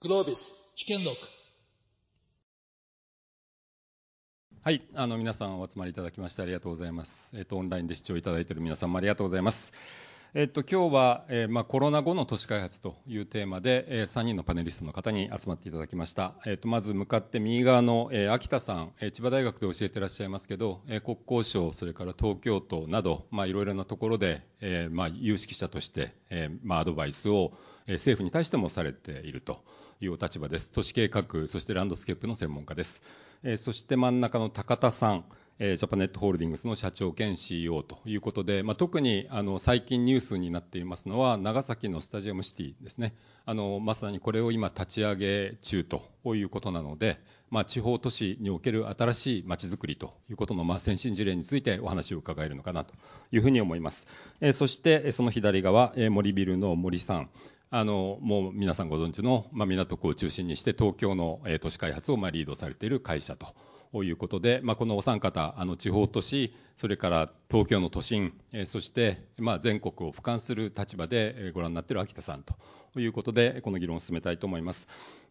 グロービス危険録はい、あの皆さんお集まりいただきましてありがとうございます。えっ、とオンラインで視聴いただいている皆さんもありがとうございます。えっ、と今日は、えーまあコロナ後の都市開発というテーマで、え3人のパネリストの方に集まっていただきました。えっ、とまず向かって右側の、えー秋田さん、えー千葉大学で教えていらっしゃいますけど、えー国交省それから東京都などまあいろいろなところで、えーまあ有識者として、えーまあアドバイスを、えー政府に対してもされていると。いう立場です。都市計画、そしてランドスケープの専門家です。えーそして真ん中の高田さん、えージャパネットホールディングスの社長兼 CEO ということで、まあ、特にあの最近ニュースになっていますのは、長崎のスタジアムシティですね。あのまさにこれを今立ち上げ中ということなので、まあ、地方都市における新しいまちづくりということの、まあ、先進事例についてお話を伺えるのかなというふうに思います。えーそしてその左側、えー森ビルの森さん。あのもう皆さんご存知の、まあ、港区を中心にして東京の、えー都市開発を、まあ、リードされている会社ということで、まあ、このお三方あの地方都市それから東京の都心、えーそして、まあ、全国を俯瞰する立場で、ご覧になっている秋田さんということでこの議論を進めたいと思います。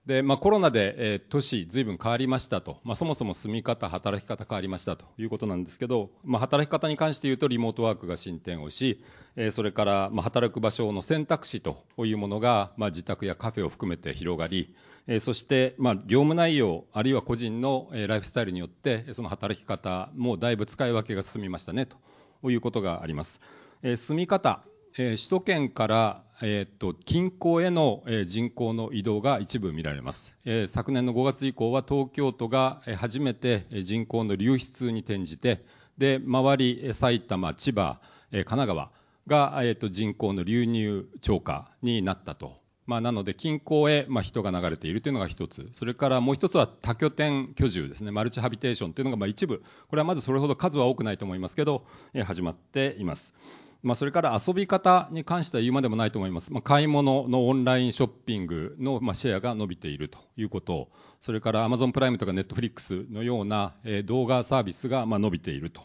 でまあ、コロナで、えー都市ずいぶん変わりましたと、まあ、そもそも住み方働き方変わりましたということなんですけど、まあ、働き方に関して言うとリモートワークが進展をし、えーそれから、まあ、働く場所の選択肢というものが、まあ、自宅やカフェを含めて広がり、えーそして、まあ、業務内容あるいは個人の、えーライフスタイルによってその働き方もだいぶ使い分けが進みましたねということがあります。えー住み方え首都圏から、えーっと近郊への、え人口の移動が一部見られます、えー昨年の5月以降は東京都が初めて人口の流出に転じてで周り埼玉、千葉、え神奈川が、えーっと人口の流入超過になったと。まあ、なので近郊へ、まあ、人が流れているというのが一つ、それからもう一つは多拠点居住ですね、マルチハビテーションというのがまあ一部、これはまずそれほど数は多くないと思いますけど、え始まっています。まあ、それから遊び方に関しては言うまでもないと思います、まあ、買い物のオンラインショッピングのまあシェアが伸びているということ、それからアマゾンプライムとかネットフリックスのようなえー動画サービスがまあ伸びていると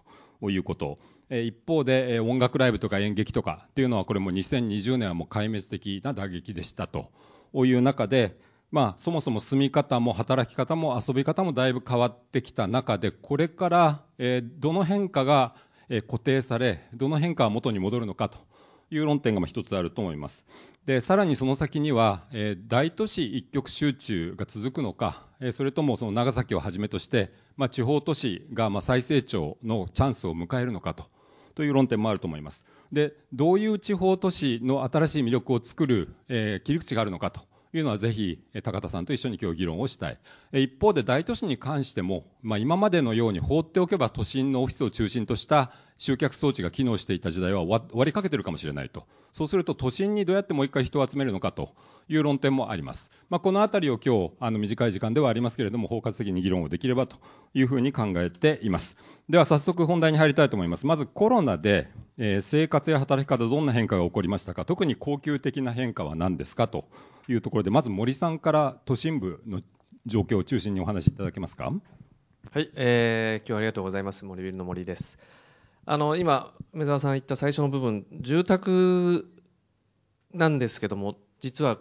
いうこと、一方で音楽ライブとか演劇とかっていうのは、これも2020年はもう壊滅的な打撃でしたという中で、まあ、そもそも住み方も働き方も遊び方もだいぶ変わってきた中で、これからえーどの変化が固定され、どの変化は元に戻るのかという論点が一つあると思います。で、さらにその先には、え大都市一極集中が続くのか、えそれともその長崎をはじめとして、まあ、地方都市がまあ再成長のチャンスを迎えるのかとという論点もあると思います。で、どういう地方都市の新しい魅力を作る、えー切り口があるのかというのはぜひ高田さんと一緒に今日議論をしたい。一方で大都市に関しても、まあ、今までのように放っておけば都心のオフィスを中心とした集客装置が機能していた時代は終わりかけてるかもしれないと。そうすると都心にどうやってもう一回人を集めるのかという論点もあります。まあ、このあたりを今日あの短い時間ではありますけれども包括的に議論をできればというふうに考えています。では早速本題に入りたいと思います。まずコロナで、え生活や働き方どんな変化が起こりましたか？特に恒久的な変化は何ですか？というところでまず森さんから都心部の状況を中心にお話しいただけますか？はい、えー今日はありがとうございます。森ビルの森です。あの今梅沢さん言った最初の部分、住宅なんですけども、実は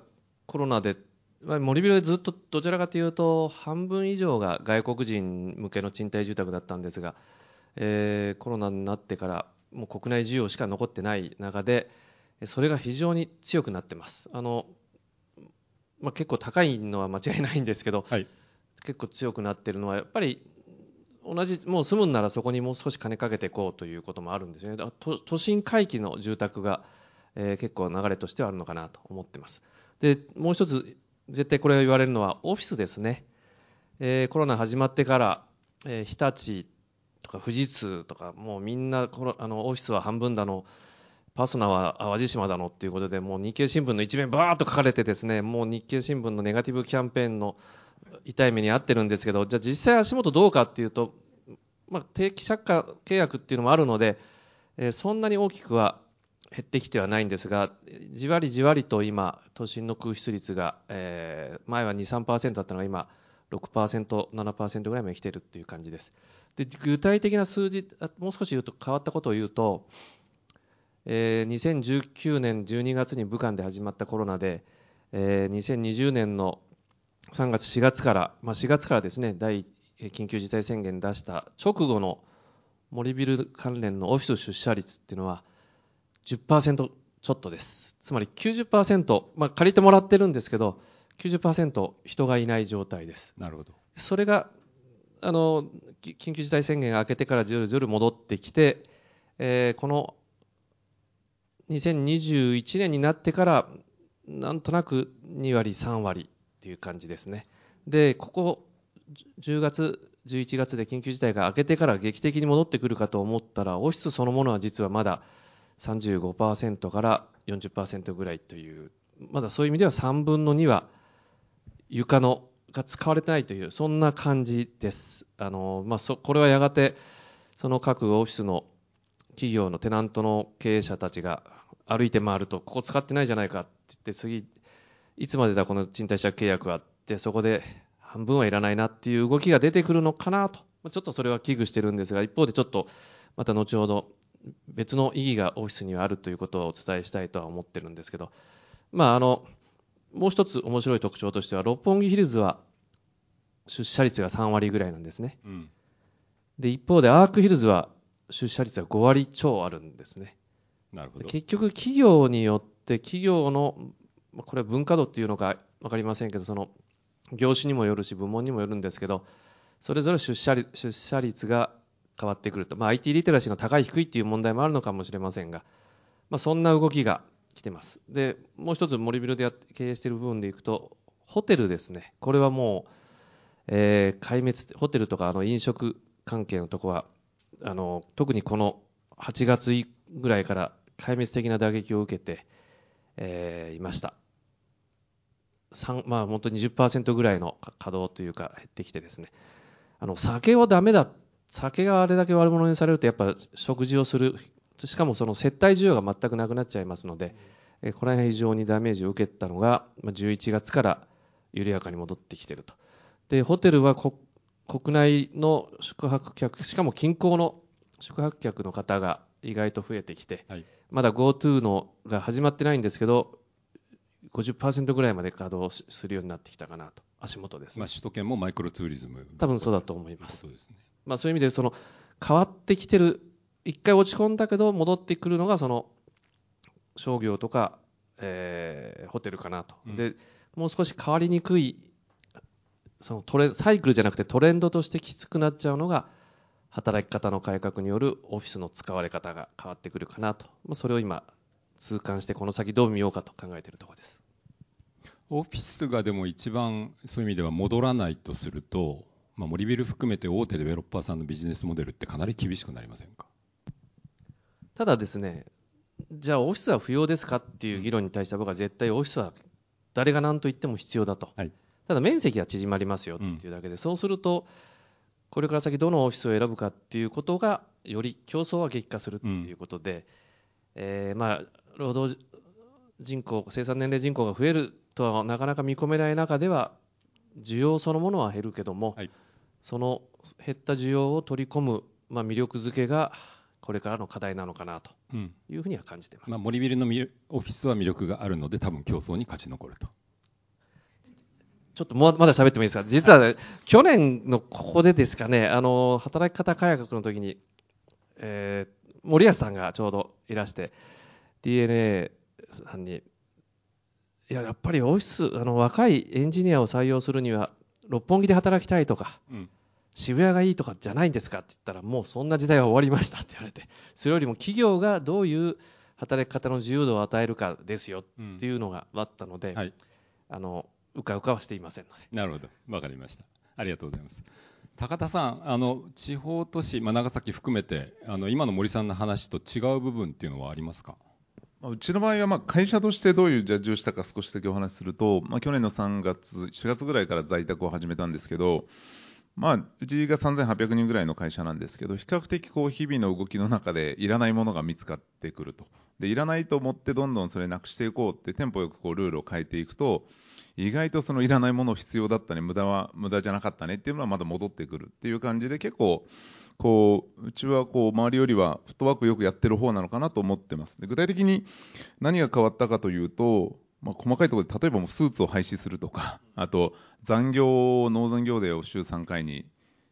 コロナでまあ森ビルでずっとどちらかというと半分以上が外国人向けの賃貸住宅だったんですが、えーコロナになってからもう国内需要しか残ってない中で、それが非常に強くなってます。あのまあ、結構高いのは間違いないんですけど、はい結構強くなってるのはやっぱり同じもう住むんならそこにもう少し金かけていこうということもあるんですよね。だから都都心回帰の住宅が、えー結構流れとしてはあるのかなと思ってます。でもう一つ絶対これを言われるのはオフィスですね、えーコロナ始まってから、えー日立とか富士通とかもうみんなコロあのオフィスは半分だのパソナは淡路島だのっていうことでもう日経新聞の一面バーッと書かれてですねもう日経新聞のネガティブキャンペーンの痛い目に遭ってるんですけどじゃあ実際足元どうかっていうと、まあ、定期借家契約っていうのもあるので、えーそんなに大きくは減ってきてはないんですがじわりじわりと今都心の空室率が、えー前は23%だったのが今 6%7% ぐらいまで来てるっていう感じです。で具体的な数字もう少し言うと変わったことを言うと、えー2019年12月に武漢で始まったコロナで、えー2020年の3月、4月から、まあ、4月からですね、第緊急事態宣言出した直後の森ビル関連のオフィス出社率っていうのは10%ちょっとです。つまり90%、まあ、借りてもらってるんですけど、90%人がいない状態です。なるほど。それがあのき緊急事態宣言が明けてからずるずる戻ってきて、えーこの2021年になってからなんとなく2割、3割っていう感じですね。で、ここ10月、11月で緊急事態が明けてから劇的に戻ってくるかと思ったら、オフィスそのものは実はまだ35%から40%ぐらいという、まだそういう意味では3分の2は床のが使われてないという、そんな感じです。あのまあ、そこれはやがて、その各オフィスの企業のテナントの経営者たちが歩いて回ると、ここ使ってないじゃないかって言って、次、いつまでだ、この賃貸借契約はって、そこで半分はいらないなっていう動きが出てくるのかなと、まあちょっとそれは危惧してるんですが、一方でちょっとまた後ほど、別の意義がオフィスにはあるということをお伝えしたいとは思ってるんですけど、まあ、あのもう一つ面白い特徴としては、六本木ヒルズは出社率が3割ぐらいなんですね。うん。で、一方でアークヒルズは出社率が5割超あるんですね。なるほど。結局、企業によって、企業の、まあこれは文化度っていうのか分かりませんけど、その業種にもよるし、部門にもよるんですけど、それぞれ出社率出社率が変わってくると、まあ、IT リテラシーの高い、低いっていう問題もあるのかもしれませんが、まあ、そんな動きが来てます。で、もう一つ、森ビルで経営している部分でいくと、ホテルですね、これはもう、えー壊滅、ホテルとかあの飲食関係のとこは、あの特にこの8月ぐらいから壊滅的な打撃を受けて、えーいました。3まあ、本当に10%ぐらいのか稼働というか減ってきてですね、あの酒をダメだ、酒があれだけ悪者にされると、やっぱ食事をする、しかもその接待需要が全くなくなっちゃいますので、えーこの辺非常にダメージを受けたのが、まあ11月から緩やかに戻ってきていると。で、ホテルはこ国内の宿泊客、しかも近郊の宿泊客の方が意外と増えてきて、はい。まだ GoTo のが始まってないんですけど、50%ぐらいまで稼働しするようになってきたかなと、足元です、まあ、首都圏もマイクロツーリズム。多分そうだと思います。そうですね。まあ、そういう意味でその変わってきてる、一回落ち込んだけど戻ってくるのがその商業とか、えーホテルかなと、うんでもう少し変わりにくいそのトレサイクルじゃなくてトレンドとしてきつくなっちゃうのが働き方の改革によるオフィスの使われ方が変わってくるかなと、まあ、それを今痛感してこの先どう見ようかと考えているところです。オフィスがでも一番そういう意味では戻らないとすると、まあ、森ビル含めて大手デベロッパーさんのビジネスモデルってかなり厳しくなりませんか？ただですね、じゃあオフィスは不要ですかっていう議論に対しては僕は絶対オフィスは誰が何と言っても必要だと、はいただ面積が縮まりますよっていうだけで、そうするとこれから先どのオフィスを選ぶかっていうことがより競争は激化するっていうことで、えーまあ労働人口生産年齢人口が増えるとはなかなか見込めない中では需要そのものは減るけども、はいその減った需要を取り込む、まあ、魅力づけがこれからの課題なのかなとうん。いうふうには感じています。まあ、森ビルのみオフィスは魅力があるので、多分競争に勝ち残ると。ちょっとまだ喋ってもいいですか、実は、ね、去年のここでですかね、あの働き方改革の時に、えー森保さんがちょうどいらして、DNA さんに、いや、やっぱりオフィス、あの若いエンジニアを採用するには、六本木で働きたいとか、うん。渋谷がいいとかじゃないんですか？って言ったら、もうそんな時代は終わりましたって言われて、それよりも企業がどういう働き方の自由度を与えるかですようんっていうのがあったので、はい。あのうかうかはしていませんので。なるほど。わかりました。ありがとうございます。高田さん、あの地方都市、まあ、長崎含めて、あの今の森さんの話と違う部分っていうのはありますか？うちの場合はまあ会社としてどういうジャッジをしたか少しだけお話しすると、まあ、去年の3月、4月ぐらいから在宅を始めたんですけど、まあ、うちが3800人ぐらいの会社なんですけど、比較的こう日々の動きの中でいらないものが見つかってくると。で、いらないと思ってどんどんそれなくしていこうってテンポよくこうルールを変えていくと、意外とそのいらないもの必要だったね、無駄は無駄じゃなかったねっていうのはまだ戻ってくるっていう感じで結構、こう、うちはこう周りよりはフットワークよくやってる方なのかなと思ってます。で具体的に何が変わったかというと、まあ、細かいところで例えばもうスーツを廃止するとか あと残業を農残業デーを週3回に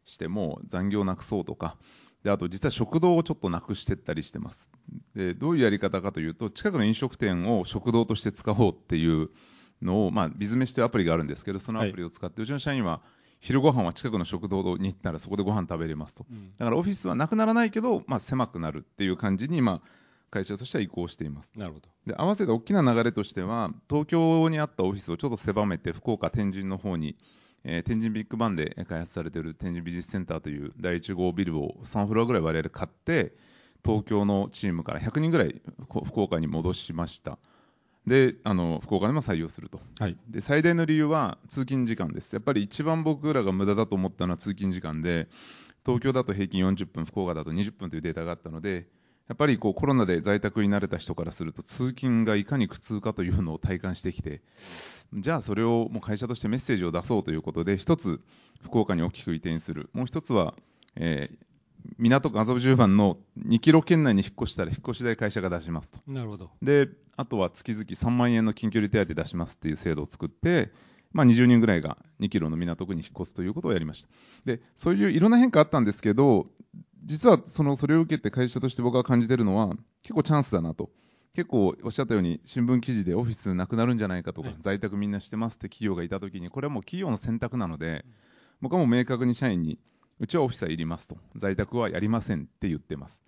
しても残業なくそうとかであと実は食堂をちょっとなくしてったりしてますでどういうやり方かというと近くの飲食店を食堂として使おうっていうのを、まあ、ビズメシというアプリがあるんですけどそのアプリを使って、うちの社員は昼ご飯は近くの食堂に行ったらそこでご飯食べれますと。うん。だからオフィスはなくならないけど、まあ、狭くなるっていう感じに、まあ、会社としては移行しています。なるほど。で合わせて大きな流れとしては東京にあったオフィスをちょっと狭めて福岡天神の方に、えー天神ビッグバンで開発されている天神ビジネスセンターという第1号ビルを3フロアぐらい我々買って東京のチームから100人ぐらいこ福岡に戻しましたであの福岡でも採用すると。はい。で最大の理由は通勤時間です。やっぱり一番僕らが無駄だと思ったのは通勤時間で東京だと平均40分福岡だと20分というデータがあったのでやっぱりこうコロナで在宅に慣れた人からすると通勤がいかに苦痛かというのを体感してきてじゃあそれをもう会社としてメッセージを出そうということで一つ福岡に大きく移転する。もう一つは、えー港区麻布十番の2キロ圏内に引っ越したら引っ越し代会社が出しますと。なるほど。であとは月々3万円の緊急離手当出しますっていう制度を作って、まあ、20人ぐらいが2キロの港区に引っ越すということをやりました。でそういういろんな変化あったんですけど実はそのそれを受けて会社として僕が感じてるのは結構チャンスだなと。結構おっしゃったように新聞記事でオフィスなくなるんじゃないかとか、はい。在宅みんなしてますって企業がいたときにこれはもう企業の選択なので僕はもう明確に社員にうちはオフィスはいりますと。在宅はやりませんって言ってます。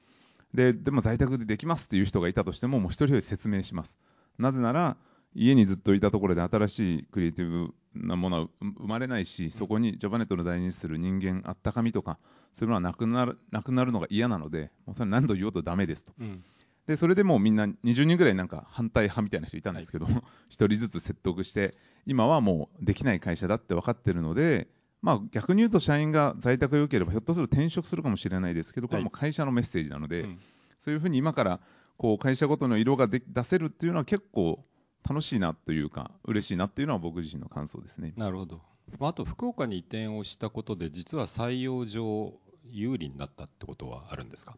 ででも在宅でできますっていう人がいたとしてももう一人一人説明します。なぜなら家にずっといたところで新しいクリエイティブなものは生生まれないしそこにジャパネットの大事にする人間あったかみとかそういうのはなくなるなくなるのが嫌なのでもうそれ何度言おうとダメですと。うん。でそれでもうみんな20人ぐらいなんか反対派みたいな人いたんですけど、一人ずつ説得して今はもうできない会社だって分かってるので、まあ、逆に言うと社員が在宅が良ければひょっとすると転職するかもしれないですけどこれはもう会社のメッセージなので、うんそういうふうに今からこう会社ごとの色がで出せるっていうのは結構楽しいなというか嬉しいなっていうのは僕自身の感想ですね。なるほど。まああと、福岡に移転をしたことで、実は採用上、有利になったってことはあるんですか？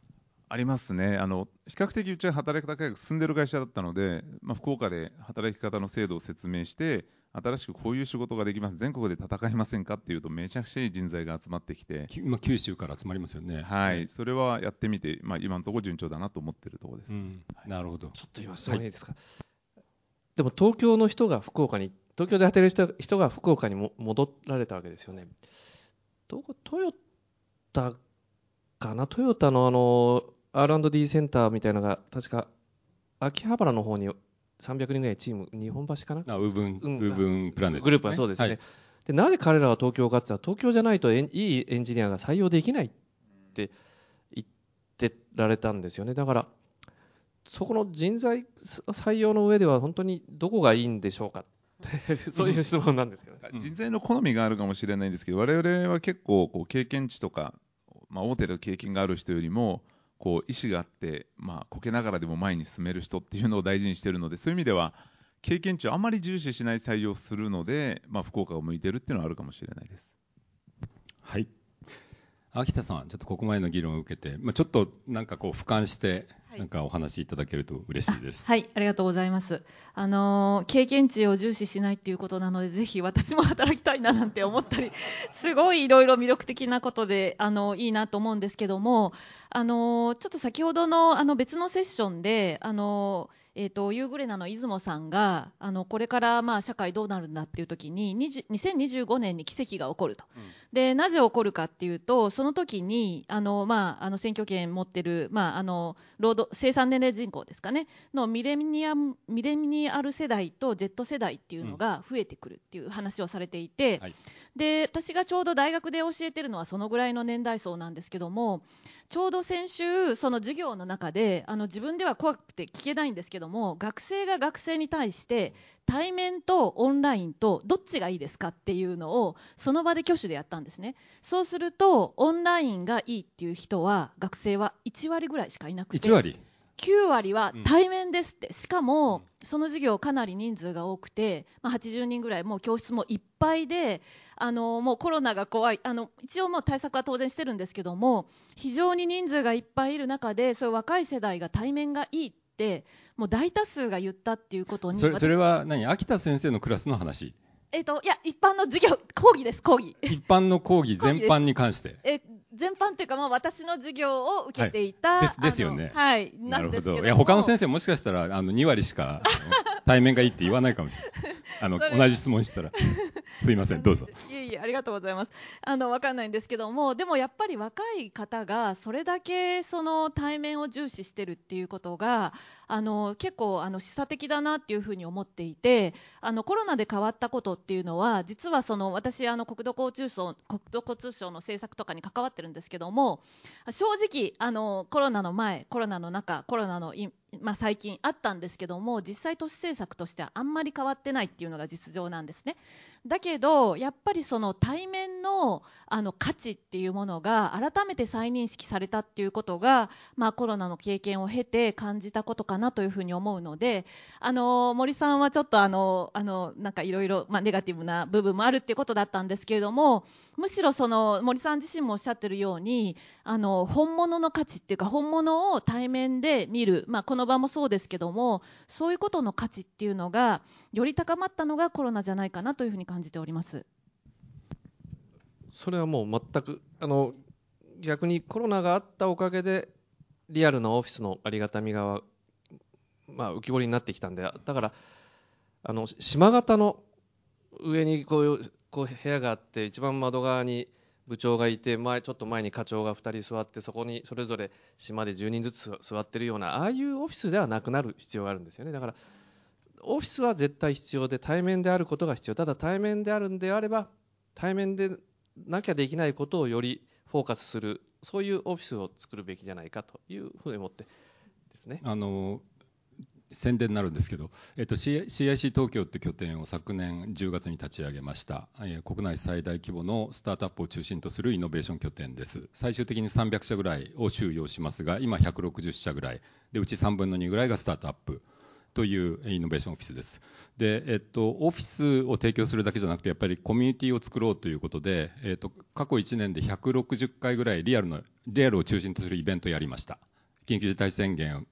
ありますね。あの比較的うちは働き方改革進んでる会社だったので、まあ、福岡で働き方の制度を説明して新しくこういう仕事ができます。全国で戦いませんかっていうとめちゃくちゃいい人材が集まってきて、きまあ、九州から集まりますよね。はい、それはやってみて、まあ、今のところ順調だなと思ってるところです。うん。なるほど。ちょっと今質問いいですか、でも東京の人が福岡に東京で働いてる人が福岡にも戻られたわけですよね。どこトヨタかな？トヨタのあの R&D センターみたいなのが確か秋葉原の方に300人ぐらいチーム日本橋かな？あ、ウーブン、うん。ウーブンプラネット、グループはそうですね、はい。でなぜ彼らは東京かって言ったら東京じゃないとエンいいエンジニアが採用できないって言ってられたんですよね。だからそこの人材採用の上では本当にどこがいいんでしょうか？っ てそういう質問なんですけど、うん。人材の好みがあるかもしれないんですけど、我々は結構こう経験値とか、まあ、大手で経験がある人よりも、こう意思があって、まあ、こけながらでも前に進める人っていうのを大事にしてるので、そういう意味では、経験値をあまり重視しない採用をするので、まあ、福岡を向いてるっていうのはあるかもしれないです。はい。秋田さん、ちょっとここまでの議論を受けて、まあ、ちょっとなんかこう俯瞰して、はいなんかお話しいただけると嬉しいです。はい、ありがとうございます。あのー経験値を重視しないっていうことなので、ぜひ私も働きたいななんて思ったり、すごいいろいろ魅力的なことで、あのいいなと思うんですけども、あのーちょっと先ほどのあの別のセッションで、あのーえー、とユーグレナの出雲さんがあのこれからまあ社会どうなるんだっていう時に20 2025年に奇跡が起こると、でなぜ起こるかっていうとその時にあの、まあ、あの選挙権持ってる、まあ、あの労働生産年齢人口ですかね。のミレニアムミレニアル世代と Z 世代っていうのが増えてくるっていう話をされていて、はいで私がちょうど大学で教えてるのはそのぐらいの年代層なんですけどもちょうど先週その授業の中であの自分では怖くて聞けないんですけども学生が学生に対して対面とオンラインとどっちがいいですかっていうのをその場で挙手でやったんですね。そうするとオンラインがいいっていう人は学生は1割ぐらいしかいなくて。1割？9割は対面ですって、しかもその授業かなり人数が多くて、まあ、80人ぐらいもう教室もいっぱいであのもうコロナが怖い。あの一応もう対策は当然してるんですけども非常に人数がいっぱいいる中でそういう若い世代が対面がいいっってもう大多数が言ったっていうことにそれそれ私は。何？秋田先生のクラスの話？えっといや一般の授業講義です講義。一般の講義全般に関して。え全般っていうか、まあ、私の授業を受けていた、はい。ですですよね。はいなるほども。ど。いや他の先生もしかしたらあの2割しか 対面がいいって言わないかもしれない。あの同じ質問したら。すいません どうぞ。いえいえ、ありがとうございます。あの、わかんないんですけども、でもやっぱり若い方がそれだけその対面を重視してるっていうことが、あの、結構あの示唆的だなっていうふうに思っていて、あのコロナで変わったことってっていうのは、実はその私あの国土交通省国土交通省の政策とかに関わってるんですけども、正直あのコロナの前、コロナの中、コロナのまあ、最近あったんですけども実際都市政策としてはあんまり変わってないっていうのが実情なんですね。だけどやっぱりその対面のあの価値っていうものが改めて再認識されたっていうことが、まあ、コロナの経験を経て感じたことかなというふうに思うのであの森さんはちょっとあのあのなんかいろいろネガティブな部分もあるっていうことだったんですけれどもむしろその森さん自身もおっしゃってるようにあの本物の価値っていうか本物を対面で見る、まあ、この場もそうですけどもそういうことの価値っていうのがより高まったのがコロナじゃないかなというふうに感じております。それはもう全くあの逆にコロナがあったおかげでリアルなオフィスのありがたみが、まあ、浮き彫りになってきたんでだからあの島型の上にこういうこう部屋があって一番窓側に部長がいて前ちょっと前に課長が2人座ってそこにそれぞれ島で10人ずつ座ってるようなああいうオフィスではなくなる必要があるんですよね。だからオフィスは絶対必要で対面であることが必要。ただ対面であるんであれば対面でなきゃできないことをよりフォーカスするそういうオフィスを作るべきじゃないかというふうに思ってですね。あの宣伝になるんですけど、えっと、CIC 東京って拠点を昨年10月に立ち上げました、えー国内最大規模のスタートアップを中心とするイノベーション拠点です。最終的に300社ぐらいを収容しますが今160社ぐらい。でうち3分の2ぐらいがスタートアップというイノベーションオフィスです。で、えっと、オフィスを提供するだけじゃなくてやっぱりコミュニティを作ろうということで、えっと、過去1年で160回ぐらいリアルのリアルを中心とするイベントをやりました。緊急事態宣言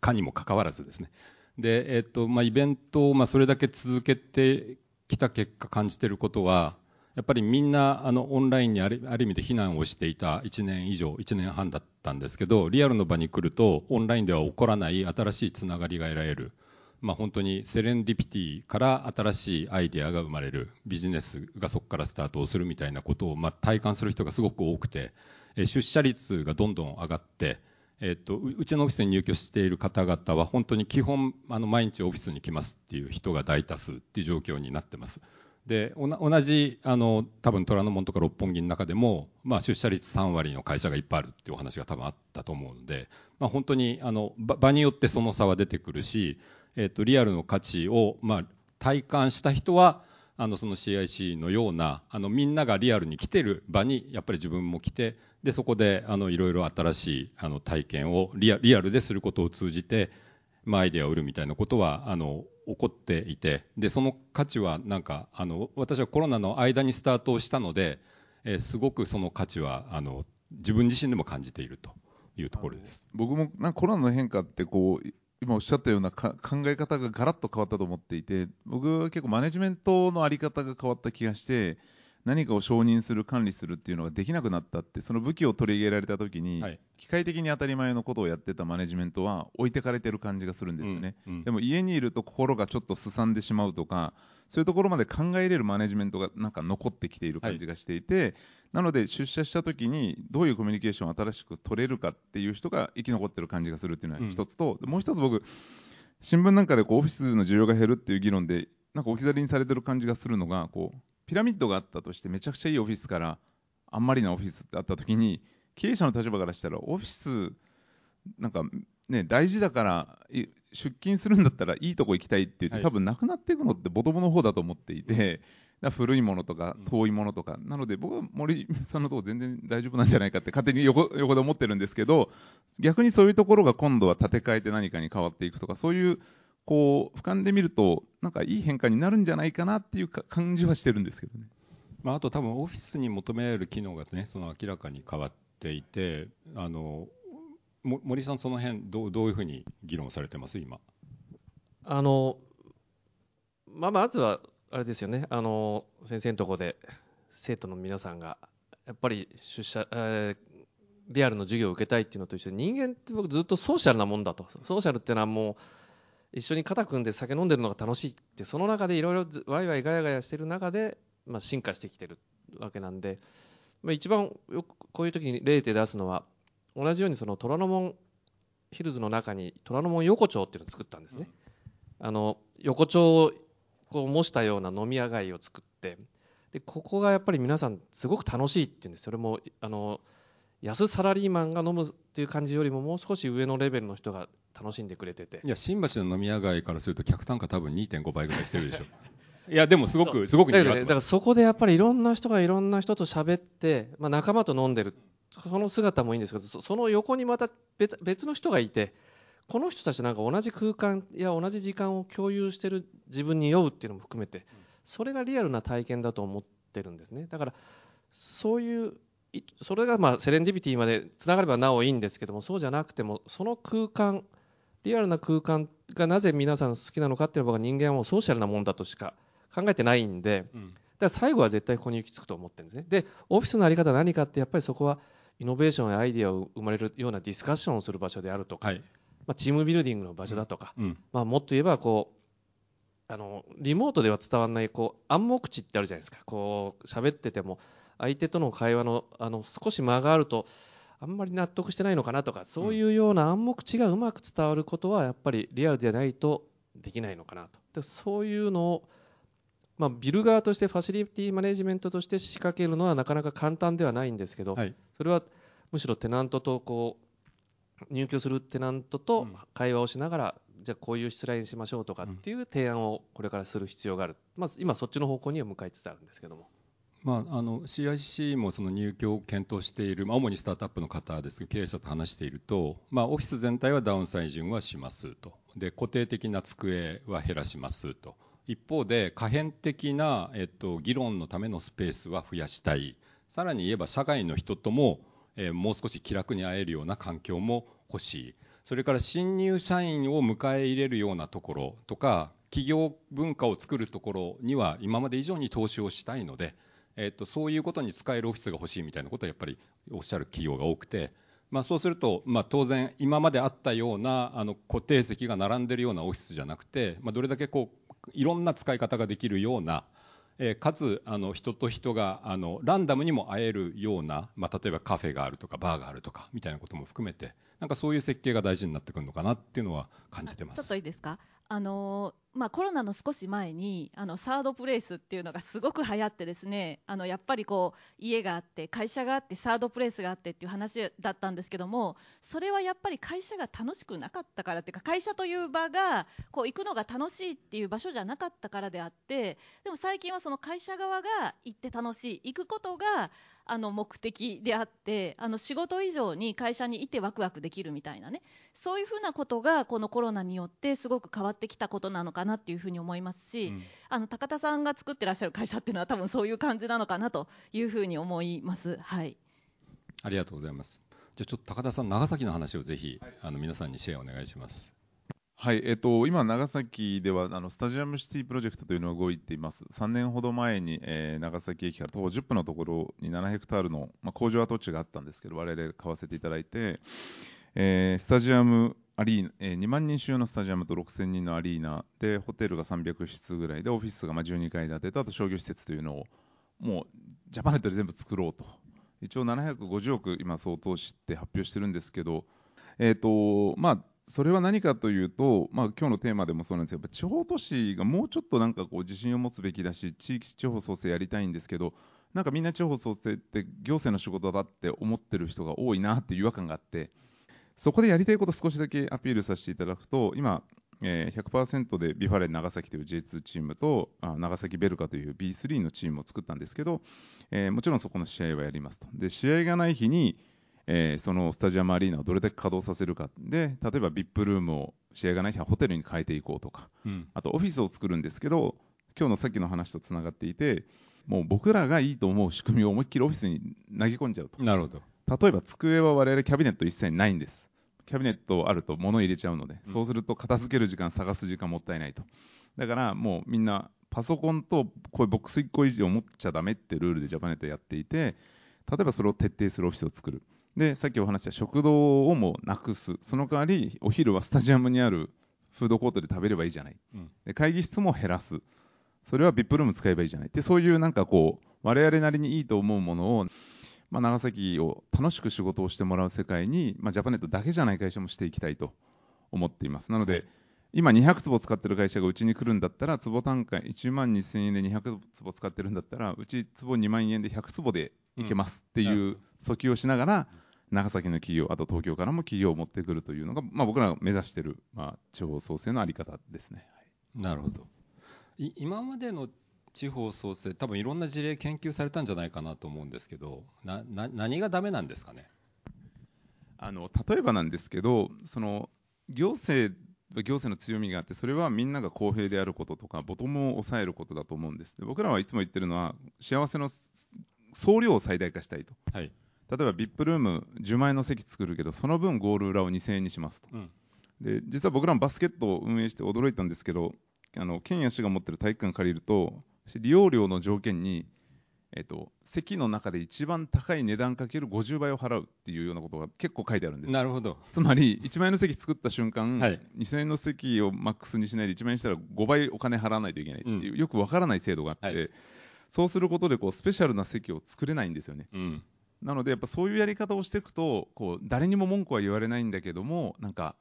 かにもかかわらずですね。で、えっとまあ、イベントをまあそれだけ続けてきた結果感じていることはやっぱりみんなあのオンラインにある意味で避難をしていた1年以上1年半だったんですけどリアルの場に来るとオンラインでは起こらない新しいつながりが得られる、まあ、本当にセレンディピティから新しいアイデアが生まれるビジネスがそこからスタートをするみたいなことをまあ体感する人がすごく多くて出社率がどんどん上がってえっとうちのオフィスに入居している方々は本当に基本あの毎日オフィスに来ますっていう人が大多数っていう状況になってます。で同じあの多分虎ノ門とか六本木の中でも、まあ、出社率3割の会社がいっぱいあるっていうお話が多分あったと思うので、まあ、本当にあの場によってその差は出てくるし、えっとリアルの価値を、まあ、体感した人はあのその CIC のようなあのみんながリアルに来てる場にやっぱり自分も来てでそこであのいろいろ新しいあの体験をリアリアルですることを通じて、まあ、アイデアを売るみたいなことはあの起こっていてでその価値はなんかあの私はコロナの間にスタートをしたので、えーすごくその価値はあの自分自身でも感じているというところです。僕もなんかコロナの変化ってこう今おっしゃったような考え方がガラッと変わったと思っていて僕は結構マネジメントの在り方が変わった気がして何かを承認する管理するっていうのができなくなったってその武器を取り入れられた時に、はい。機械的に当たり前のことをやってたマネジメントは置いてかれてる感じがするんですよね、うんうんでも家にいると心がちょっとすさんでしまうとかそういうところまで考えれるマネジメントがなんか残ってきている感じがしていて、なので出社した時にどういうコミュニケーションを新しく取れるかっていう人が生き残ってる感じがするっていうのは一つと、もう一つ僕新聞なんかでこうオフィスの需要が減るっていう議論でなんか置き去りにされてる感じがするのがこうピラミッドがあったとしてめちゃくちゃいいオフィスからあんまりなオフィスってあった時に経営者の立場からしたらオフィスなんかね大事だからい出勤するんだったらいいとこ行きたいって言って、はい。多分なくなっていくのってボトムの方だと思っていて、古いものとかうん。遠いものとか、なので僕は森さんのとこ全然 大丈夫なんじゃないかって勝手に横横で思ってるんですけど逆にそういうところが今度は建て替えて何かに変わっていくとかそういうこう俯瞰で見るとなんかいい変化になるんじゃないかなっていうか感じはしてるんですけどね。まあ、あと多分オフィスに求められる機能がねその明らかに変わっていてあのも森さん、その辺どうどういうふうに議論されてます、今。あのまあ、まずはあれですよね、あの先生のところで生徒の皆さんがやっぱり出社、えーリアルの授業を受けたいっていうのと一緒に人間って僕ずっとソーシャルなもんだとソーシャルっていうのはもう一緒に肩組んで酒飲んでるのが楽しいってその中でいろいろワイワイガヤガヤしてる中で、まあ、進化してきてるわけなんで、まあ、一番よくこういう時に例で出すのは同じようにその虎ノ門ヒルズの中に虎ノ門横丁っていうのを作ったんですね。あの横丁をこう模したような飲み屋街を作ってでここがやっぱり皆さんすごく楽しいっていうんですそれもあの安サラリーマンが飲むっていう感じよりももう少し上のレベルの人が楽しんでくれてて。いや、新橋の飲み屋街からすると、客単価多分2.5倍ぐらいしてるでしょ。いや、でもすごく、すごくだからそこでやっぱりいろんな人がいろんな人と喋って、まあ、仲間と飲んでる。その姿もいいんですけどそその横にまた別別の人がいてこの人たちなんか同じ空間や同じ時間を共有してる自分に酔うっていうのも含めてそれがリアルな体験だと思ってるんですね。だからそういういそれがまあセレンディピティまでつながればなおいいんですけどもそうじゃなくてもその空間リアルな空間がなぜ皆さん好きなのかっていうのは僕は人間はもうソーシャルなもんだとしか考えてないんで、うんだから最後は絶対ここに行き着くと思ってるんですね。で、オフィスのあり方は何かって、やっぱりそこはイノベーションやアイデアを生まれるようなディスカッションをする場所であるとか、はい。まあ、チームビルディングの場所だとか、うん。まあ、もっと言えばこうあのリモートでは伝わらないこう暗黙知ってあるじゃないですかこう喋ってても相手との会話のあの少し間があるとあんまり納得してないのかなとかそういうような暗黙知がうまく伝わることはやっぱりリアルでないとできないのかなとでそういうのを、まあ、ビル側としてファシリティマネジメントとして仕掛けるのはなかなか簡単ではないんですけど、はい。それはむしろテナントとこう入居するテナントとうん会話をしながら、じゃあこういう失礼にしましょうとかっていう提案をこれからする必要がある、まず今そっちの方向には向かいつつあるんですけども。まあ、あの CIC もその入居を検討している、まあ、主にスタートアップの方ですけど経営者と話していると、まあ、オフィス全体はダウンサイジングはしますと。で固定的な机は減らしますと。一方で可変的な、えっと、議論のためのスペースは増やしたい。さらに言えば社外の人とも、えーもう少し気楽に会えるような環境も欲しい。それから新入社員を迎え入れるようなところとか企業文化を作るところには今まで以上に投資をしたいのでえっと、そういうことに使えるオフィスが欲しいみたいなことをやっぱりおっしゃる企業が多くて、まあ、そうすると、まあ、当然今まであったようなあの固定席が並んでるようなオフィスじゃなくて、まあ、どれだけこういろんな使い方ができるような、えーかつあの人と人があのランダムにも会えるような、まあ、例えばカフェがあるとかバーがあるとかみたいなことも含めてなんかそういう設計が大事になってくるのかなっていうのは感じてますちょっ。といいですか？あのーまあ、コロナの少し前にあのサードプレイスっていうのがすごく流行ってですねあのやっぱりこう家があって会社があってサードプレイスがあってっていう話だったんですけどもそれはやっぱり会社が楽しくなかったからっていうか会社という場がこう行くのが楽しいっていう場所じゃなかったからであってでも最近はその会社側が行って楽しい行くことがあの目的であってあの仕事以上に会社にいてワクワクできるみたいなねそういうふうなことがこのコロナによってすごく変わってきたことなのかなっていうふうに思いますし、うんあの高田さんが作ってらっしゃる会社っていうのは多分そういう感じなのかなというふうに思います。はい。ありがとうございます。じゃあちょっと高田さん長崎の話をぜひ、あの皆さんにシェアお願いします。はい、えっと、今、長崎ではあのスタジアムシティプロジェクトというのが動いています。3年ほど前に、えー長崎駅から徒歩10分のところに7ヘクタールの、まあ、工場跡地があったんですけど、我々買わせていただいて、えースタジアムアリーナ、えー2万人収容のスタジアムと6000人のアリーナで、ホテルが300室ぐらいで、オフィスがまあ12階建てと、あと商業施設というのを、もうジャパネットで全部作ろうと。一応750億今相当して発表してるんですけど、えーとまあ、それは何かというと、まあ今日のテーマでもそうなんですけど、やっぱ地方都市がもうちょっとなんかこう自信を持つべきだし、地域地方創生やりたいんですけど、なんかみんな地方創生って行政の仕事だって思ってる人が多いなっていう違和感があって、そこでやりたいこと少しだけアピールさせていただくと、今、えー100%でビファレン長崎という J2 チームとあ長崎ベルカという B3 のチームを作ったんですけど、えーもちろんそこの試合はやりますと。で、試合がない日に、えーそのスタジアムアリーナをどれだけ稼働させるか。で、例えば VIP ルームを試合がない日はホテルに変えていこうとか、うん。あとオフィスを作るんですけど、今日のさっきの話とつながっていて、もう僕らがいいと思う仕組みを思いっきりオフィスに投げ込んじゃうと。なるほど。例えば机は我々キャビネット一切ないんです。キャビネットあると物入れちゃうので、うんそうすると片付ける時間、探す時間もったいないと。だからもうみんな、パソコンとこういうボックス1個以上持っちゃダメってルールでジャパネットやっていて、例えばそれを徹底するオフィスを作る。で、さっきお話しした食堂をもうなくす。その代わり、お昼はスタジアムにあるフードコートで食べればいいじゃない。うんで会議室も減らす。それは VIP ルーム使えばいいじゃない。で、そういうなんかこう、我々なりにいいと思うものを、まあ、長崎を楽しく仕事をしてもらう世界に、まあ、ジャパネットだけじゃない会社もしていきたいと思っています。なので、はい今200坪使ってる会社がうちに来るんだったら、坪単価1万2000円で200坪使ってるんだったら、うち坪2万円で100坪でいけますってうんいう訴求をしながら、長崎の企業、あと東京からも企業を持ってくるというのが、まあ、僕らが目指している、まあ、地方創生のあり方ですね。なるほどい今までの地方創生多分いろんな事例研究されたんじゃないかなと思うんですけどなな何がダメなんですかね？あの例えばなんですけど、その行政は行政の強みがあって、それはみんなが公平であることとか、ボトムを抑えることだと思うんです。で僕らはいつも言ってるのは、幸せの総量を最大化したいと。はい例えば VIP ルーム10万円の席作るけど、その分ゴール裏を2000円にしますと。うんで実は僕らもバスケットを運営して驚いたんですけど、あの県や市が持ってる体育館借りると、利用料の条件に、えっと、席の中で一番高い値段かける50倍を払うっていうようなことが結構書いてあるんです。なるほど。つまり、1万円の席作った瞬間、はい。2000円の席をマックスにしないで1万円にしたら5倍お金払わないといけないっていう、よくわからない制度があって、はい。そうすることでこうスペシャルな席を作れないんですよね。うん。なので、やっぱそういうやり方をしていくと、こう誰にも文句は言われないんだけども、なんか、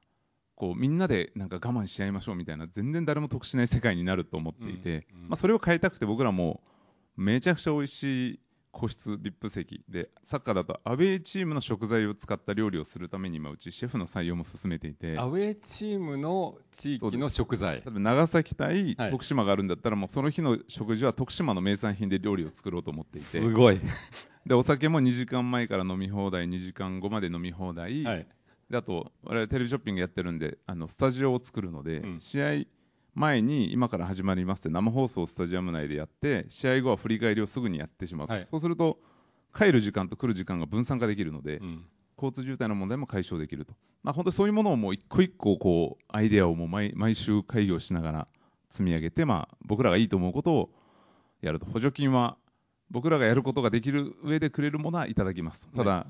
こうみんなでなんか我慢し合いましょうみたいな、全然誰も得しない世界になると思っていて、うんうん。まあ、それを変えたくて、僕らもめちゃくちゃ美味しい個室 VIP 席で、サッカーだとアウェーチームの食材を使った料理をするために、今、うちシェフの採用も進めていて、アウェーチームの地域の食材。長崎対はい徳島があるんだったら、もうその日の食事は徳島の名産品で料理を作ろうと思っていて、すごい。でお酒も2時間前から飲み放題、2時間後まで飲み放題、はいであと、我々テレビショッピングやってるんで、あのスタジオを作るので、うん。試合前に今から始まりますって生放送をスタジアム内でやって、試合後は振り返りをすぐにやってしまうと、はい。そうすると、帰る時間と来る時間が分散化できるので、うん。交通渋滞の問題も解消できると、まあ、本当にそういうものをもう一個一個こうアイデアをもう毎毎週会議をしながら積み上げて、まあ、僕らがいいと思うことをやると、補助金は僕らがやることができる上でくれるものはいただきますと、ただ、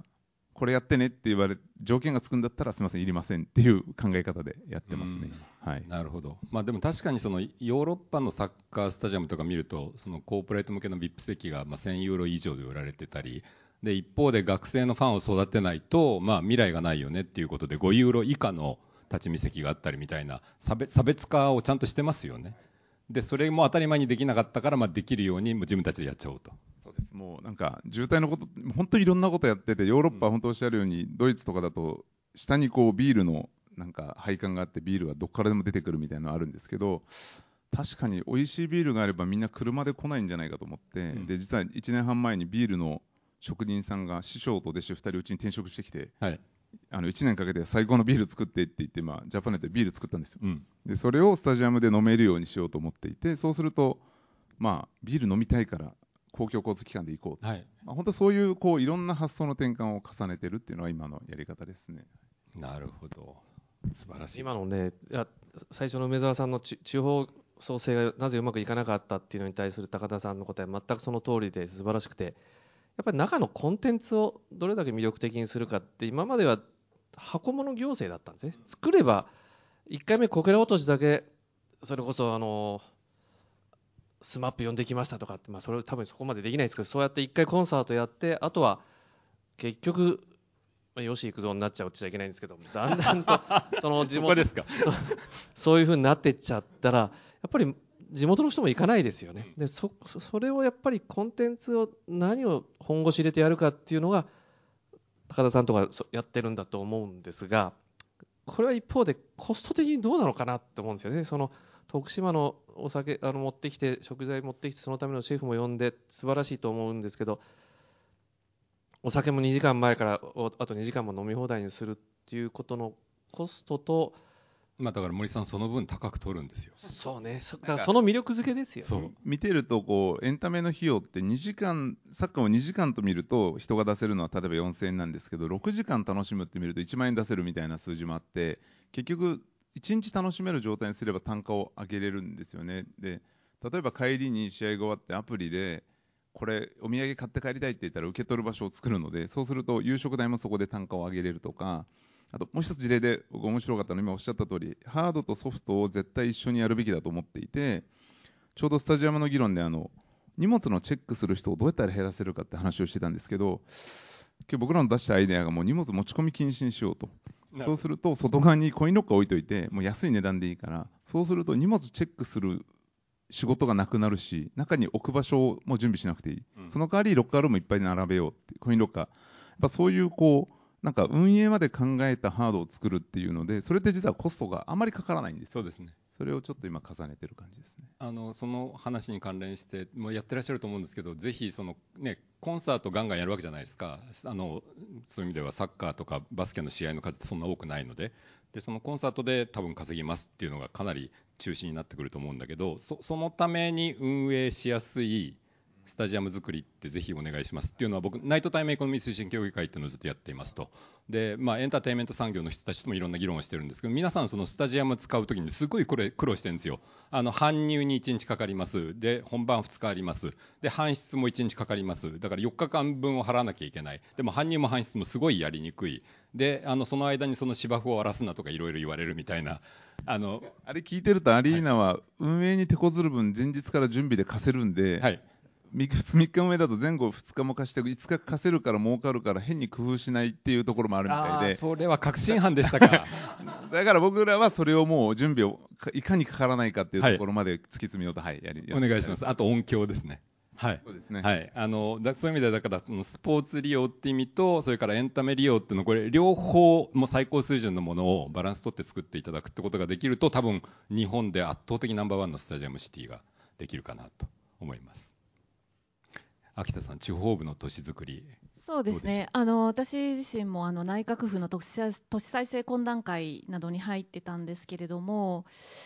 これやってねって言われ条件がつくんだったらすみません、いりませんっていう考え方でやってますね。はい。なるほど、まあ、でも確かにそのヨーロッパのサッカースタジアムとか見るとそのコーポレート向けの VIP 席がまあ1000ユーロ以上で売られてたりで一方で学生のファンを育てないと、まあ、未来がないよねっていうことで5ユーロ以下の立ち見席があったりみたいな差別差別化をちゃんとしてますよねでそれも当たり前にできなかったから、まあ、できるようにもう自分たちでやっちゃおうと。そうです。もうなんか渋滞のこと、本当にいろんなことやってて、ヨーロッパは本当おっしゃるように、ドイツとかだと、下にこうビールのなんか配管があって、ビールがどっからでも出てくるみたいなのあるんですけど、確かに美味しいビールがあれば、みんな車で来ないんじゃないかと思って、うん。で実は1年半前にビールの職人さんが師匠と弟子2人うちに転職してきて、はいあの1年かけて最高のビール作ってって言って、まあ、ジャパネットでビール作ったんですよ。うん。でそれをスタジアムで飲めるようにしようと思っていて、そうすると、まあ、ビール飲みたいから公共交通機関で行こうと、はい、まあ、本当そういうこういろんな発想の転換を重ねてるっていうのが今のやり方ですね。なるほど。素晴らしい。今のねいや最初の梅沢さんのち地方創生がなぜうまくいかなかったっていうのに対する高田さんの答えは全くその通りで素晴らしくてやっぱり中のコンテンツをどれだけ魅力的にするかって今までは箱物行政だったんですね。作れば1回目こけら落としだけそれこそあのスマップ呼んできましたとかって、まあ、それ多分そこまでできないですけどそうやって1回コンサートやってあとは結局まあよし行くぞになっちゃうっちゃいけないんですけどだんだんとその地元ですか？そういう風になってっちゃったらやっぱり地元の人も行かないですよね。でそそそれをやっぱりコンテンツを何を本腰入れてやるかっていうのが高田さんとかそやってるんだと思うんですがこれは一方でコスト的にどうなのかなって思うんですよね。その徳島のお酒あの持ってきて食材持ってきてそのためのシェフも呼んで素晴らしいと思うんですけどお酒も2時間前からおあと2時間も飲み放題にするっていうことのコストとまあ、だから森さん、その分高く取るんですよ。そうね。そだその魅力づけですよね。そう。見てるとこうエンタメの費用って2時間サッカーを2時間と見ると人が出せるのは例えば4000円なんですけど6時間楽しむって見ると1万円出せるみたいな数字もあって結局1日楽しめる状態にすれば単価を上げれるんですよね。で例えば帰りに試合が終わってアプリでこれお土産買って帰りたいって言ったら受け取る場所を作るのでそうすると夕食代もそこで単価を上げれるとかあともう一つ事例で僕面白かったのは今おっしゃった通りハードとソフトを絶対一緒にやるべきだと思っていてちょうどスタジアムの議論であの荷物のチェックする人をどうやったら減らせるかって話をしてたんですけど今日僕らの出したアイデアがもう荷物持ち込み禁止にしようと。そうすると外側にコインロッカー置いといてもう安い値段でいいからそうすると荷物チェックする仕事がなくなるし中に置く場所も準備しなくていい、うん。その代わりロッカールームいっぱい並べようってコインロッカー。やっぱそういうこうなんか運営まで考えたハードを作るっていうのでそれって実はコストがあまりかからないんですそうですね。それをちょっと今重ねてる感じですね。あのその話に関連してもうやってらっしゃると思うんですけどぜひその、ね、コンサートガンガンやるわけじゃないですか。あのそういう意味ではサッカーとかバスケの試合の数ってそんな多くないので。でそのコンサートで多分稼ぎますっていうのがかなり中心になってくると思うんだけどそそのために運営しやすいスタジアム作りってぜひお願いしますっていうのは僕ナイトタイムエコノミー推進協議会っていうのをずっとやっていますと。で、まあ、エンターテインメント産業の人たちともいろんな議論をしてるんですけど皆さんそのスタジアム使うときにすごいこれ苦労してるんですよ。あの搬入に1日かかります。で本番2日あります。で搬出も1日かかります。だから4日間分を払わなきゃいけない。でも搬入も搬出もすごいやりにくい。であのその間にその芝生を荒らすなとかいろいろ言われるみたいな。あのあれ聞いてるとアリーナは運営に手こずる分前日から準備で貸せるんで、はい 3, 3日目だと前後2日も貸して5日貸せるから儲かるから変に工夫しないっていうところもあるみたいで。それは確信犯でしたか。だから僕らはそれをもう準備をかいかにかからないかっていうところまで突き詰めようと、はい、やりお願いします。あと音響ですね。はい。そうですね、はい、あのだそういう意味ではだからそのスポーツ利用って意味とそれからエンタメ利用っていうのこれ両方もう最高水準のものをバランス取って作っていただくってことができると多分日本で圧倒的ナンバーワンのスタジアムシティができるかなと思います秋田さん地方部の都市づくりそうですね。あの私自身もあの内閣府の都市再都市再生懇談会などに入ってたんですけれども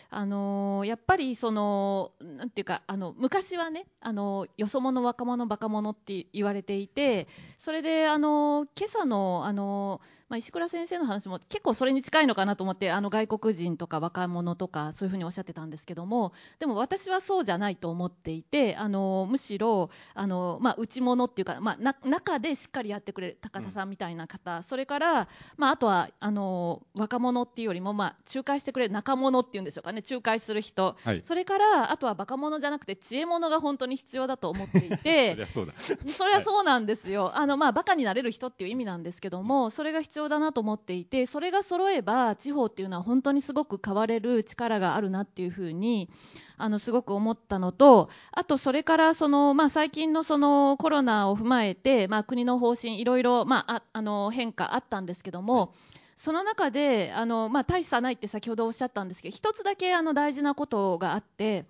あのやっぱりそのなんていうかあの昔はねあのよそ者若者バカ者って言われていてそれであの今朝のあの、まあ、石倉先生の話も結構それに近いのかなと思ってあの外国人とか若者とかそういうふうにおっしゃってたんですけどもでも私はそうじゃないと思っていてあのむしろあの、まあ、内物っていうか、まあ、な中でしっかりやってくれる高田さんみたいな方、それから、まあ、あとはあの若者っていうよりも、まあ、仲介してくれる仲物っていうんでしょうかね仲介する人、はい。それからあとはバカ者じゃなくて知恵者が本当に必要だと思ってい そてそうだ。それはそうなんですよ、あのまあバカになれる人っていう意味なんですけども、それが必要だなと思っていて、それが揃えば、地方っていうのは本当にすごく変われる力があるなっていうふうに、あのすごく思ったのと、あとそれからその、まあ、最近のそのコロナを踏まえて、まあ、国の方針、いろいろ、まあ、ああの変化あったんですけども、その中であの、まあ、大差ないって先ほどおっしゃったんですけど、一つだけあの大事なことがあって、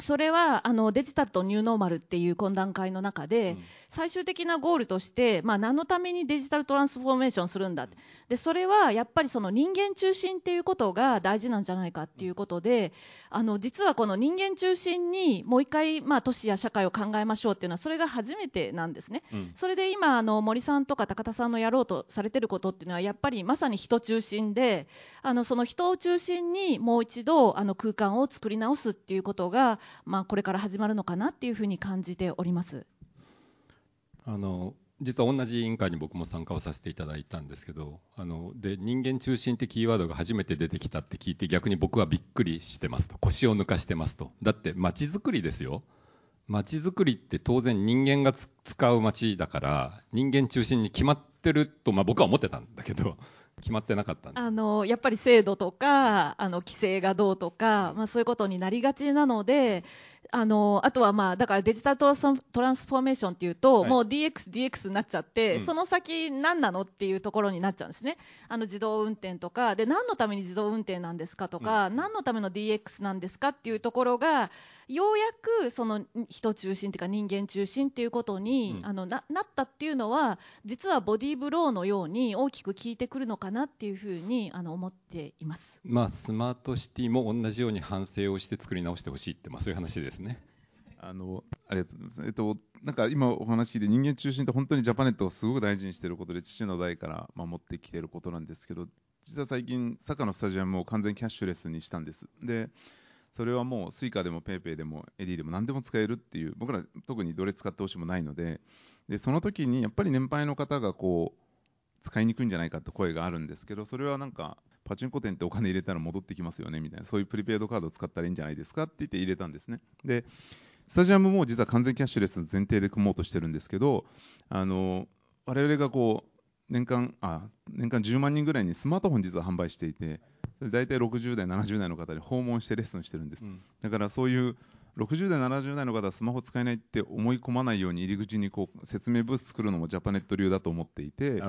それはあのデジタルとニューノーマルっていう懇談会の中で、うん。最終的なゴールとして、まあ、何のためにデジタルトランスフォーメーションするんだでそれはやっぱりその人間中心っていうことが大事なんじゃないかっていうことであの実はこの人間中心にもう一回、まあ、都市や社会を考えましょうっていうのはそれが初めてなんですね。うん。それで今あの森さんとか高田さんのやろうとされてることっていうのはやっぱりまさに人中心であのその人を中心にもう一度あの空間を作り直すっていうことが、まあ、これから始まるのかなっていうふうに感じております。あの実は同じ委員会に僕も参加をさせていただいたんですけどあので人間中心ってキーワードが初めて出てきたって聞いて逆に僕はびっくりしてますと。腰を抜かしてますと。だって街づくりですよ。街づくりって当然人間が使う街だから人間中心に決まってると、まあ、僕は思ってたんだけど決まってなかったんです。あのやっぱり制度とかあの規制がどうとか、まあ、そういうことになりがちなのであのあとは、まあ、だからデジタルトランスフォーメーションっていうと、はい。もう DX、DX になっちゃって、うん。その先何なのっていうところになっちゃうんですね。あの自動運転とかで何のために自動運転なんですかとか、何のための DX なんですかっていうところがようやくその人中心っていうか人間中心っていうことに、うん。あのななったっていうのは実はボディーブローのように大きく効いてくるのかなっていうふうにあの思っています。まあ、スマートシティも同じように反省をして作り直してほしいって、まあ、そういう話ですですね。あのありがとうございます。えっと、なんか今お話聞いて人間中心って本当にジャパネットをすごく大事にしていることで父の代から守ってきていることなんですけど実は最近サッカーのスタジアムを完全キャッシュレスにしたんですでそれはもうスイカでも PayPay でもエディでも何でも使えるっていう僕ら特にどれ使ってほしいもないのででその時にやっぱり年配の方がこう使いにくいんじゃないかって声があるんですけどそれはなんかパチンコ店ってお金入れたら戻ってきますよねみたいな。そういうプリペイドカードを使ったらいいんじゃないですかって言って入れたんですね。でスタジアムも実は完全キャッシュレス前提で組もうとしてるんですけどあの我々がこう年間あ年間10万人ぐらいにスマートフォン実は販売していてそれ大体60代70代の方に訪問してレッスンしてるんです、うん。だからそういう60代70代の方はスマホ使えないって思い込まないように入り口にこう説明ブース作るのもジャパネット流だと思っていて。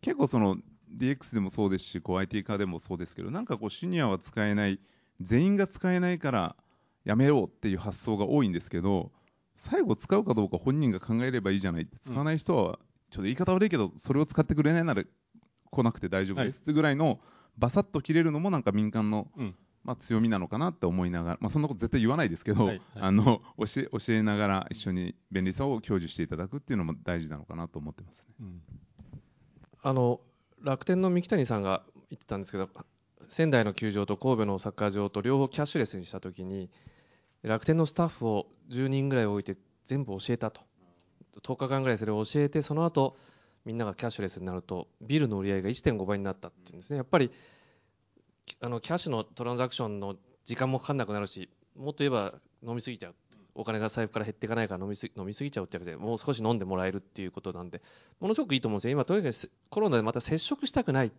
結構その DX でもそうですしこう IT 化でもそうですけどなんかこうシニアは使えない全員が使えないからやめようっていう発想が多いんですけど最後使うかどうか本人が考えればいいじゃないって使わない人はちょっと言い方悪いけどそれを使ってくれないなら来なくて大丈夫ですってぐらいのバサッと切れるのもなんか民間のうん。まあ、強みなのかなって思いながら、まあ、そんなこと絶対言わないですけど、はいはいあの教え教えながら一緒に便利さを享受していただくっていうのも大事なのかなと思ってますね。うん。あの楽天の三木谷さんが言ってたんですけど仙台の球場と神戸のサッカー場と両方キャッシュレスにしたときに楽天のスタッフを10人ぐらい置いて全部教えたと。10日間ぐらいそれを教えてその後みんながキャッシュレスになるとビルの売り上げが1.5倍になったっていうんですね。やっぱりあのキャッシュのトランザクションの時間もかかんなくなるしもっと言えば飲みすぎちゃう。お金が財布から減っていかないから飲みすぎ飲みすぎちゃうってわけでもう少し飲んでもらえるっていうことなんでものすごくいいと思うんですよ今とにかくせコロナでまた接触したくない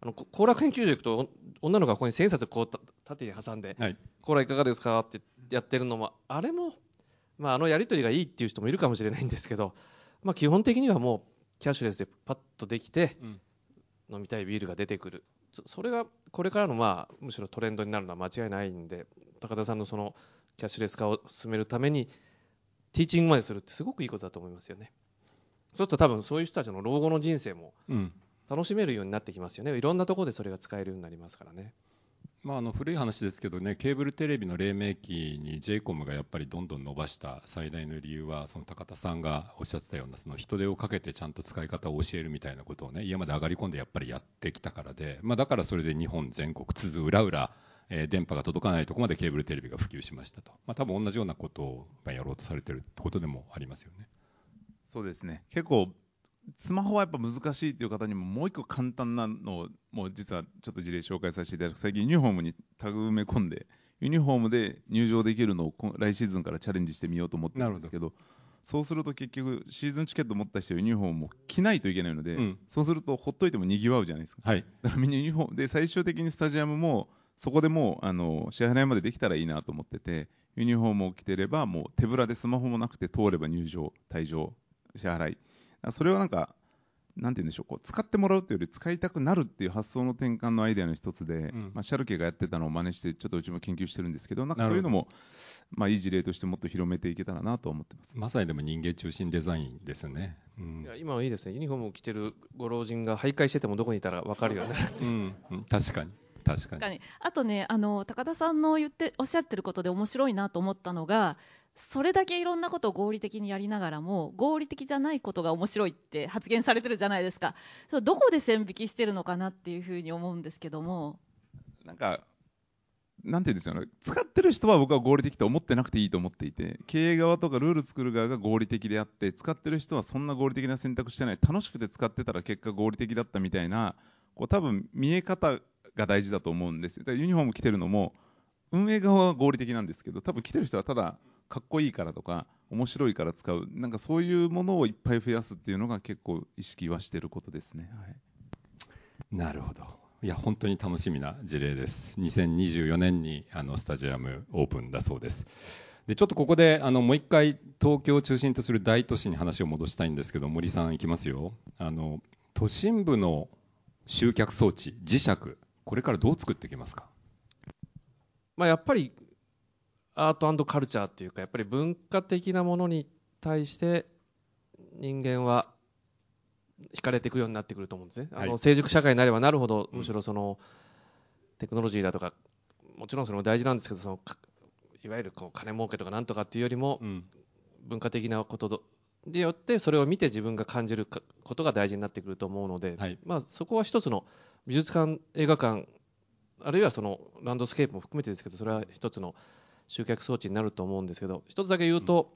あのこ後楽園球場行くとお女の子がここに千円札こうた縦に挟んではい。コーラいかがですか？ってやってるのもあれも、まあ、あのやり取りがいいっていう人もいるかもしれないんですけど、まあ、基本的にはもうキャッシュレスでパッとできてうん。飲みたいビールが出てくるそそれがこれからのまあむしろトレンドになるのは間違いないんで高田さんのそのキャッシュレス化を進めるためにティーチングまでするってすごくいいことだと思いますよね。そうすると多分そういう人たちの老後の人生もうん。楽しめるようになってきますよね。いろんなところでそれが使えるようになりますからね。まあ、あの古い話ですけどね、ケーブルテレビの黎明期に j イコムがやっぱりどんどん伸ばした最大の理由は、その高田さんがおっしゃってたような、その人手をかけてちゃんと使い方を教えるみたいなことをね、家まで上がり込んでやっぱりやってきたからで、まあ、だからそれで日本全国津々浦々、えー電波が届かないところまでケーブルテレビが普及しましたと、まあ、多分同じようなことをまあやろうとされてるってことでもありますよね。そうですね。結構スマホはやっぱ難しいっていう方にももう一個簡単なのをもう実はちょっと事例紹介させていただく。最近ユニフォームにタグ埋め込んでユニフォームで入場できるのをこ来シーズンからチャレンジしてみようと思ってるんですけどそうすると結局シーズンチケット持った人はユニフォームを着ないといけないので、うん。そうするとほっといてもにぎわうじゃないですか。はい、だからみんなユニフォームで最終的にスタジアムもそこでもうあの支払いまでできたらいいなと思っててユニフォームを着てればもう手ぶらでスマホもなくて通れば入場退場支払い。それはなんかなんて言うんでしょうこう使ってもらうというより使いたくなるっていう発想の転換のアイデアの一つで、ん。まあ、シャルケがやってたのを真似してちょっとうちも研究してるんですけどなんかなるほど。そういうのもまあ、いい事例としてもっと広めていけたらなと思ってます。まさにでも人間中心デザインですよね。うん。いや今はいいですね。ユニフォームを着てるご老人が徘徊しててもどこにいたら分かるようになるうん。うん。確かに確かに。あとねあの高田さんの言っておっしゃってることで面白いなと思ったのがそれだけいろんなことを合理的にやりながらも合理的じゃないことが面白いって発言されてるじゃないですか。そうどこで線引きしてるのかなっていうふうに思うんですけども。なんか、なんていうんですよね、使ってる人は僕は合理的と思ってなくていいと思っていて、経営側とかルール作る側が合理的であって、使ってる人はそんな合理的な選択してない、楽しくて使ってたら結果合理的だったみたいな、こう多分見え方が大事だと思うんです。だからユニフォーム着てるのも、運営側は合理的なんですけど、多分着てる人はただかっこいいからとか、面白いから使う、なんかそういうものをいっぱい増やすっていうのが結構意識はしてることですね。はいなるほど。いや、本当に楽しみな事例です。2024年にあのスタジアムオープンだそうです。で、ちょっとここであのもう一回東京を中心とする大都市に話を戻したいんですけど、森さんいきますよ。あの、都心部の集客装置、磁石、これからどう作っていきますか？まあ、やっぱりアートカルチャーっていうかやっぱり文化的なものに対して人間は惹かれていくようになってくると思うんですね。あはい。の成熟社会になればなるほど、うんむしろそのテクノロジーだとか、もちろんそれも大事なんですけど、そのかいわゆるこう金儲けとかなんとかっていうよりも、うん。文化的なことによって、それを見て自分が感じるかことが大事になってくると思うので、はい。まあ、そこは一つの美術館、映画館、あるいはそのランドスケープも含めてですけど、それは一つの集客装置になると思うんですけど、一つだけ言うと、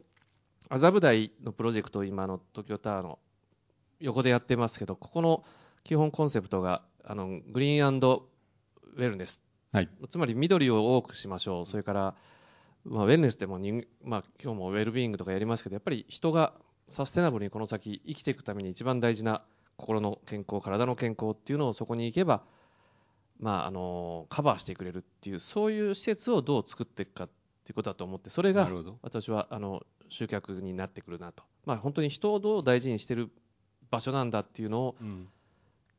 麻布台のプロジェクト、今の東京タワーの横でやってますけど、ここの基本コンセプトが、あのグリーンウェルネス、はい。つまり緑を多くしましょう、それから、まあ、ウェルネスでも人、まあ今日もウェルビーイングとかやりますけど、やっぱり人がサステナブルにこの先生きていくために一番大事な心の健康、体の健康っていうのをそこに行けば、まあ、あのカバーしてくれるっていう、そういう施設をどう作っていくかっていうことだと思って、それが私はあの集客になってくるなと、まあ、本当に人をどう大事にしてる場所なんだっていうのを、うん。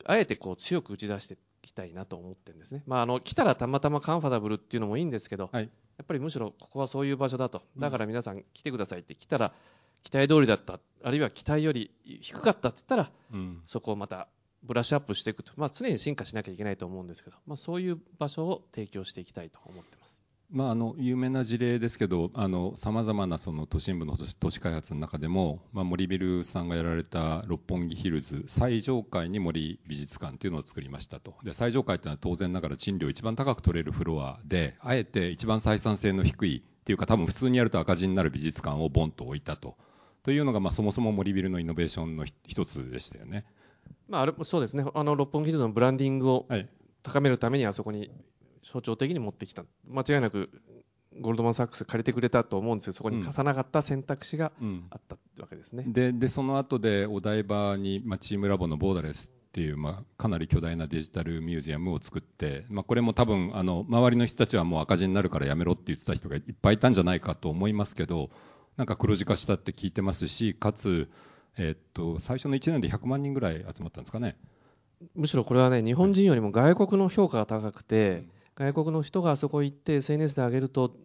あえてこう強く打ち出していきたいなと思ってるんですね。まあ、あの来たらたまたまカンファタブルっていうのもいいんですけど、はい。やっぱりむしろここはそういう場所だと、だから皆さん来てくださいって来たら、期待通りだった、あるいは期待より低かったって言ったら、うん。そこをまたブラッシュアップしていくと、まあ、常に進化しなきゃいけないと思うんですけど、まあ、そういう場所を提供していきたいと思ってます。まあ、あの有名な事例ですけどさまざまなその都心部の都市開発の中でも、まあ、森ビルさんがやられた六本木ヒルズ最上階に森美術館というのを作りましたと。で最上階というのは当然ながら賃料一番高く取れるフロアであえて一番採算性の低いっていうか多分普通にやると赤字になる美術館をボンと置いたとというのが、まあ、そもそも森ビルのイノベーションの一つでしたよね。まあ、あれもそうですね、あの六本木ヒルズのブランディングをはい。高めるためにあそこに象徴的に持ってきた、間違いなくゴールドマン・サックス借りてくれたと思うんですけど、そこに重なかった選択肢がうん。あったわけですね。ででその後でお台場に、まあ、チームラボのボーダレスっていう、まあ、かなり巨大なデジタルミュージアムを作って、まあ、これも多分あの周りの人たちはもう赤字になるからやめろって言ってた人がいっぱいいたんじゃないかと思いますけどなんか黒字化したって聞いてますしかつ、えっと最初の1年で100万人ぐらい集まったんですかね。むしろこれはね、日本人よりも外国の評価が高くて、外国の人があそこ行って SNS で上げると、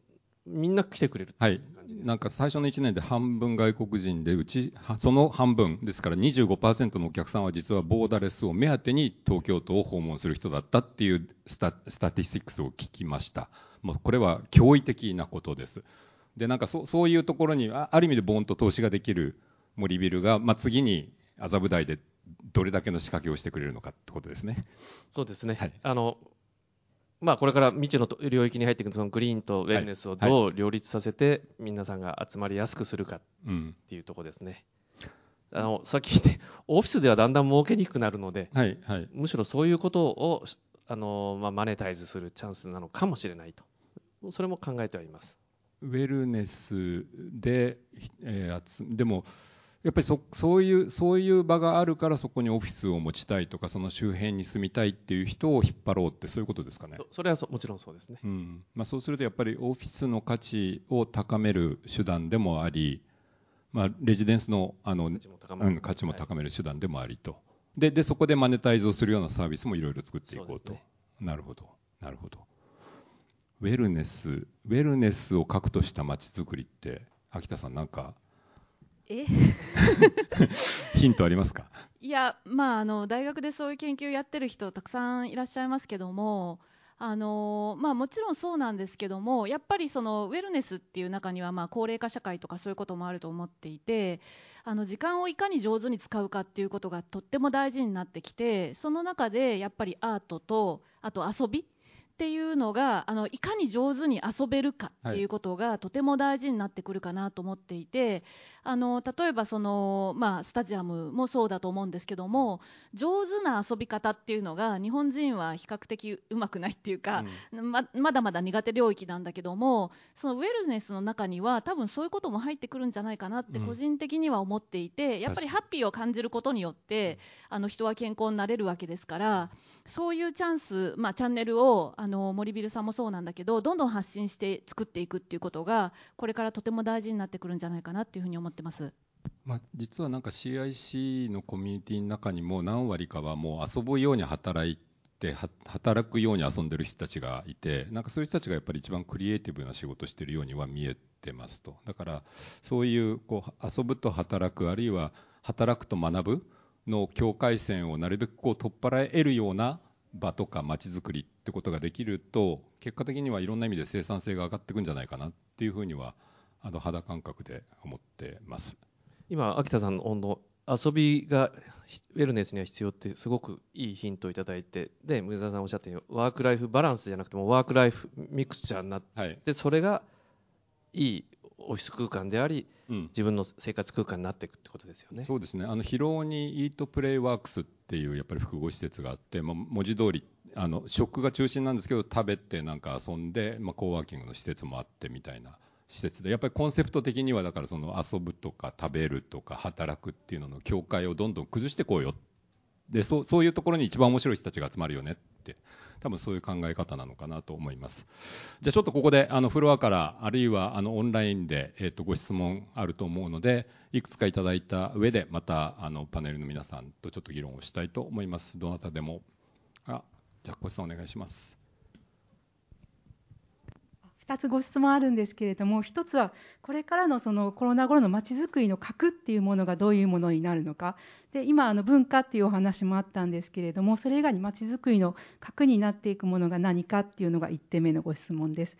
みんな来てくれるはい。なんか最初の1年で半分外国人でうちはその半分ですから25%のお客さんは実はボーダレスを目当てに東京都を訪問する人だったっていうスタスタティスティックスを聞きましたもうこれは驚異的なことですでなんかそそういうところにあある意味でボーンと投資ができる森ビルが、まあ、次に麻布台でどれだけの仕掛けをしてくれるのかってことですね。そうですね、はい。あのまあ、これから未知のと領域に入っていくそのグリーンとウェルネスをどう両立させて、皆さんが集まりやすくするかっうん。ていうところですね。あのさっき言って、オフィスではだんだん儲けにくくなるので、はい。はい。むしろそういうことをあの、まあ、マネタイズするチャンスなのかもしれないと、それも考えてはいます。ウェルネスで、えー集でもやっぱりそそういうそういう場があるからそこにオフィスを持ちたいとかその周辺に住みたいっていう人を引っ張ろうってそういうことですかね？そそれはそもちろんそうですね。うん。まあ、そうするとやっぱりオフィスの価値を高める手段でもあり、まあ、レジデンスのあの価値も高まる。うん、価値も高める手段でもありと、ででそこでマネタイズをするようなサービスもいろいろ作っていこうと。ね。なるほど。なるほどウェルネスウェルネスを核とした街づくりって秋田さんなんかえ？ヒントありますか？いや、まあ、あの大学でそういう研究やってる人たくさんいらっしゃいますけども、あのまあ、もちろんそうなんですけども、やっぱりそのウェルネスっていう中には、まあ、高齢化社会とかそういうこともあると思っていて、あの時間をいかに上手に使うかっていうことがとっても大事になってきて、その中でやっぱりアートと、あと遊び。っていうのがあのいかに上手に遊べるかっていうことがとても大事になってくるかなと思っていて、あの例えばその、まあ、スタジアムもそうだと思うんですけども上手な遊び方っていうのが日本人は比較的うまくないっていうか、ままだまだ苦手領域なんだけどもそのウェルネスの中には多分そういうことも入ってくるんじゃないかなってうん。個人的には思っていて、やっぱりハッピーを感じることによって、あの人は健康になれるわけですからそういうチャンス、まあ、チャンネルをあの森ビルさんもそうなんだけどどんどん発信して作っていくっていうことがこれからとても大事になってくるんじゃないかなっていうふうに思ってます。まあ、実はなんか CIC のコミュニティの中にも何割かはもう遊ぶように働いて働くように遊んでる人たちがいてなんかそういう人たちがやっぱり一番クリエイティブな仕事してるようには見えてますとだからそういうこう遊ぶと働くあるいは働くと学ぶの境界線をなるべくこう取っ払えるような場とか街づくりってことができると結果的にはいろんな意味で生産性が上がっていくんじゃないかなっていうふうにはあの肌感覚で思ってます今秋田さんの遊びがウェルネスには必要ってすごくいいヒントをいただいてで梅沢さんおっしゃったようにワークライフバランスじゃなくてもワークライフミクスチャーになって、はい、それがいいオフィス空間であり、うん、自分の生活空間になっていくってことですよね。そうですね。あの広尾にイートプレイワークスっていうやっぱり複合施設があって、まあ、文字通りあの食が中心なんですけど食べてなんか遊んで、まあ、コーワーキングの施設もあってみたいな施設でやっぱりコンセプト的にはだからその遊ぶとか食べるとか働くっていうのの境界をどんどん崩してこうよでそうそういうところに一番面白い人たちが集まるよねって多分そういう考え方なのかなと思います。じゃあちょっとここであのフロアからあるいはあのオンラインで、えー、とご質問あると思うのでいくつかいただいた上でまたあのパネルの皆さんとちょっと議論をしたいと思います。どなたでも。じゃあ小石さんお願いします2つご質問あるんですけれども1つはこれからのそのコロナ後のまちづくりの核っていうものがどういうものになるのかで今あの文化っていうお話もあったんですけれどもそれ以外にまちづくりの核になっていくものが何かっていうのが1点目のご質問です。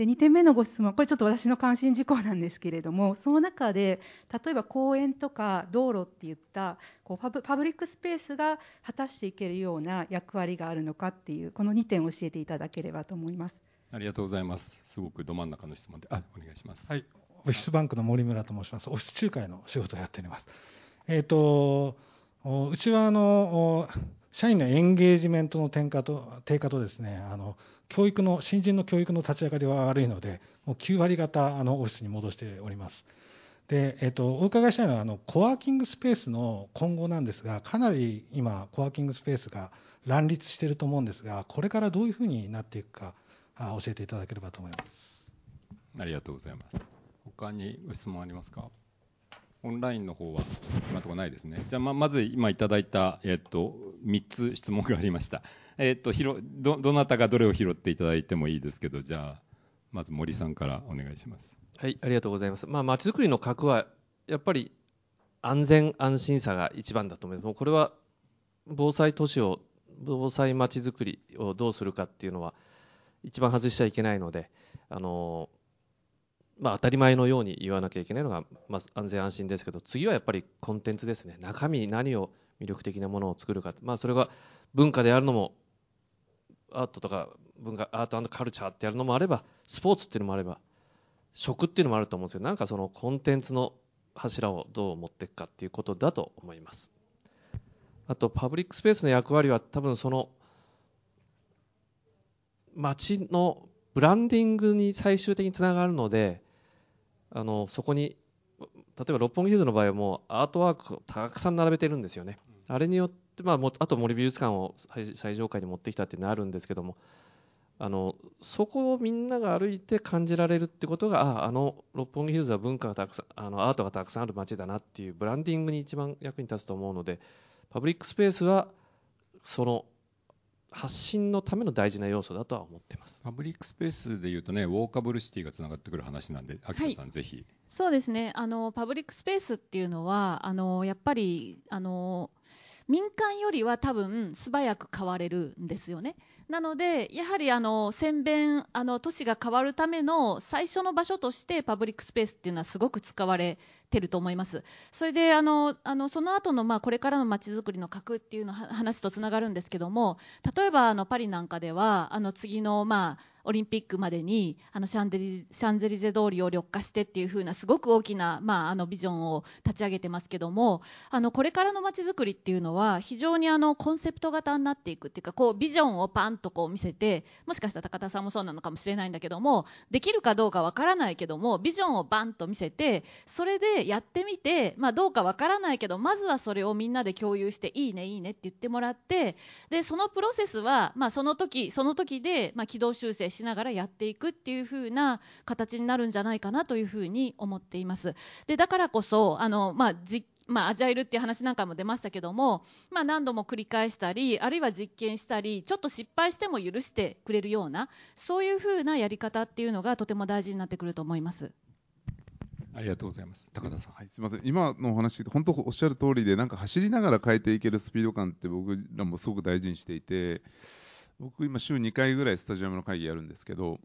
で2点目のご質問これちょっと私の関心事項なんですけれどもその中で例えば公園とか道路っていったこうパブ、パブリックスペースが果たしていけるような役割があるのかっていうこの2点を教えていただければと思います。ありがとうございます。すごくど真ん中の質問で、あ、お願いします。はい、オフィスバンクの森村と申します。オフィス仲介の仕事をやっております。えっ、ー、と、うちはあの社員のエンゲージメントの低下と低下とですね、あの教育の新人の教育の立ち上がりは悪いので、もう9割方あのオフィスに戻しております。で、えっ、とお伺いしたいのはあのコワーキングスペースの今後なんですが、かなり今コワーキングスペースが乱立していると思うんですが、これからどういうふうになっていくかあ。教えていただければと思いますありがとうございます他にご質問ありますか？オンラインの方は今のところないですね。じゃあままず今いただいた、えっと、3つ質問がありました。えっとひろどどなたがどれを拾っていただいてもいいですけどじゃあまず森さんからお願いします。はいありがとうございます。まあ街づくりの核はやっぱり安全安心さが一番だと思います。もうこれは防災都市を防災まちづくりをどうするかっていうのは一番外しちゃいけないので、あのまあ、当たり前のように言わなきゃいけないのが、まあ、安全安心ですけど次はやっぱりコンテンツですね。中身に何を魅力的なものを作るか、まあ、それが文化であるのもアートとか文化アートカルチャーってやるのもあればスポーツっていうのもあれば食っていうのもあると思うんですけどなんかそのコンテンツの柱をどう持っていくかっていうことだと思います。あとパブリックスペースの役割は多分その街のブランディングに最終的につながるのであのそこに例えば六本木ヒルズの場合はもうアートワークをたくさん並べてるんですよね、あれによって、まあ、あと森美術館を最上階に持ってきたっていうのはあるんですけどもあのそこをみんなが歩いて感じられるってことがああの六本木ヒルズは文化がたくさんあのアートがたくさんある街だなっていうブランディングに一番役に立つと思うのでパブリックスペースはその発信のための大事な要素だとは思ってます。パブリックスペースでいうとねウォーカブルシティがつながってくる話なんで秋田さん、はい、ぜひ。そうですね。あのパブリックスペースっていうのはあのやっぱりあの民間よりは多分素早く変われるんですよね。なのでやはりあの宣伝あの都市が変わるための最初の場所としてパブリックスペースっていうのはすごく使われてると思います。それであのあのその後のまあこれからの街づくりの核っていうの話とつながるんですけども例えばあのパリなんかではあの次のまあオリンピックまでにあのシャンデリシャンゼリゼ通りを緑化してっていう風なすごく大きな、まあ、あのビジョンを立ち上げてますけどもあのこれからのまちづくりっていうのは非常にあのコンセプト型になっていくっていうかこうビジョンをパンとこう見せてもしかしたら高田さんもそうなのかもしれないんだけどもできるかどうかわからないけどもビジョンをバンと見せてそれでやってみて、まあ、どうかわからないけどまずはそれをみんなで共有していいねいいねって言ってもらってでそのプロセスは、まあ、その時その時で、まあ、軌道修正しながらやっていくっていう風な形になるんじゃないかなというふうに思っています。でだからこそあの、まあまあ、アジャイルっていう話なんかも出ましたけども、まあ、何度も繰り返したりあるいは実験したりちょっと失敗しても許してくれるようなそういうふうなやり方っていうのがとても大事になってくると思います。ありがとうございます。高田さん。はい、すみません、今のお話、本当おっしゃる通りで、なんか走りながら変えていけるスピード感って僕らもすごく大事にしていて、僕、今、週2回ぐらいスタジアムの会議やるんですけど、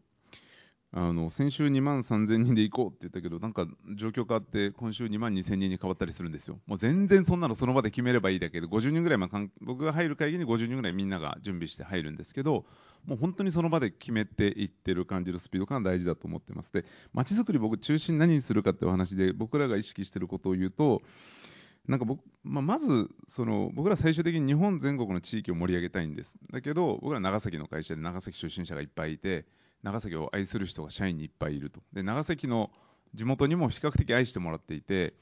あの先週2万3000人で行こうって言ったけど、なんか状況変わって、今週2万2000人に変わったりするんですよ。もう全然そんなのその場で決めればいいだけで、50人ぐらい、まあ、僕が入る会議に50人ぐらいみんなが準備して入るんですけど、もう本当にその場で決めていってる感じるスピード感が大事だと思ってます。で、街づくり僕中心何にするかっていう話で、僕らが意識してることを言うと、なんか僕、まあ、まずその僕ら最終的に日本全国の地域を盛り上げたいんです。だけど、僕ら長崎の会社で長崎出身者がいっぱいいて、長崎を愛する人が社員にいっぱいいると。で、長崎の地元にも比較的愛してもらっていて、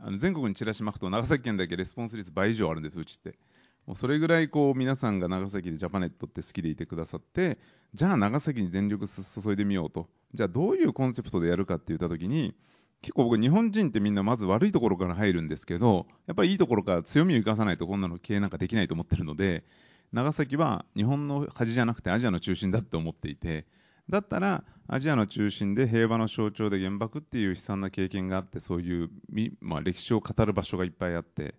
あの全国にチラシ巻くと長崎県だけレスポンス率倍以上あるんです、うちって。もうそれぐらいこう皆さんが長崎でジャパネットって好きでいてくださって、じゃあ長崎に全力注いでみようと。じゃあどういうコンセプトでやるかって言ったときに、結構僕日本人ってみんなまず悪いところから入るんですけど、やっぱりいいところから強みを生かさないとこんなの経営なんかできないと思ってるので、長崎は日本の恥じゃなくてアジアの中心だって思っていて、だったらアジアの中心で平和の象徴で原爆っていう悲惨な経験があってそういう、まあ、歴史を語る場所がいっぱいあって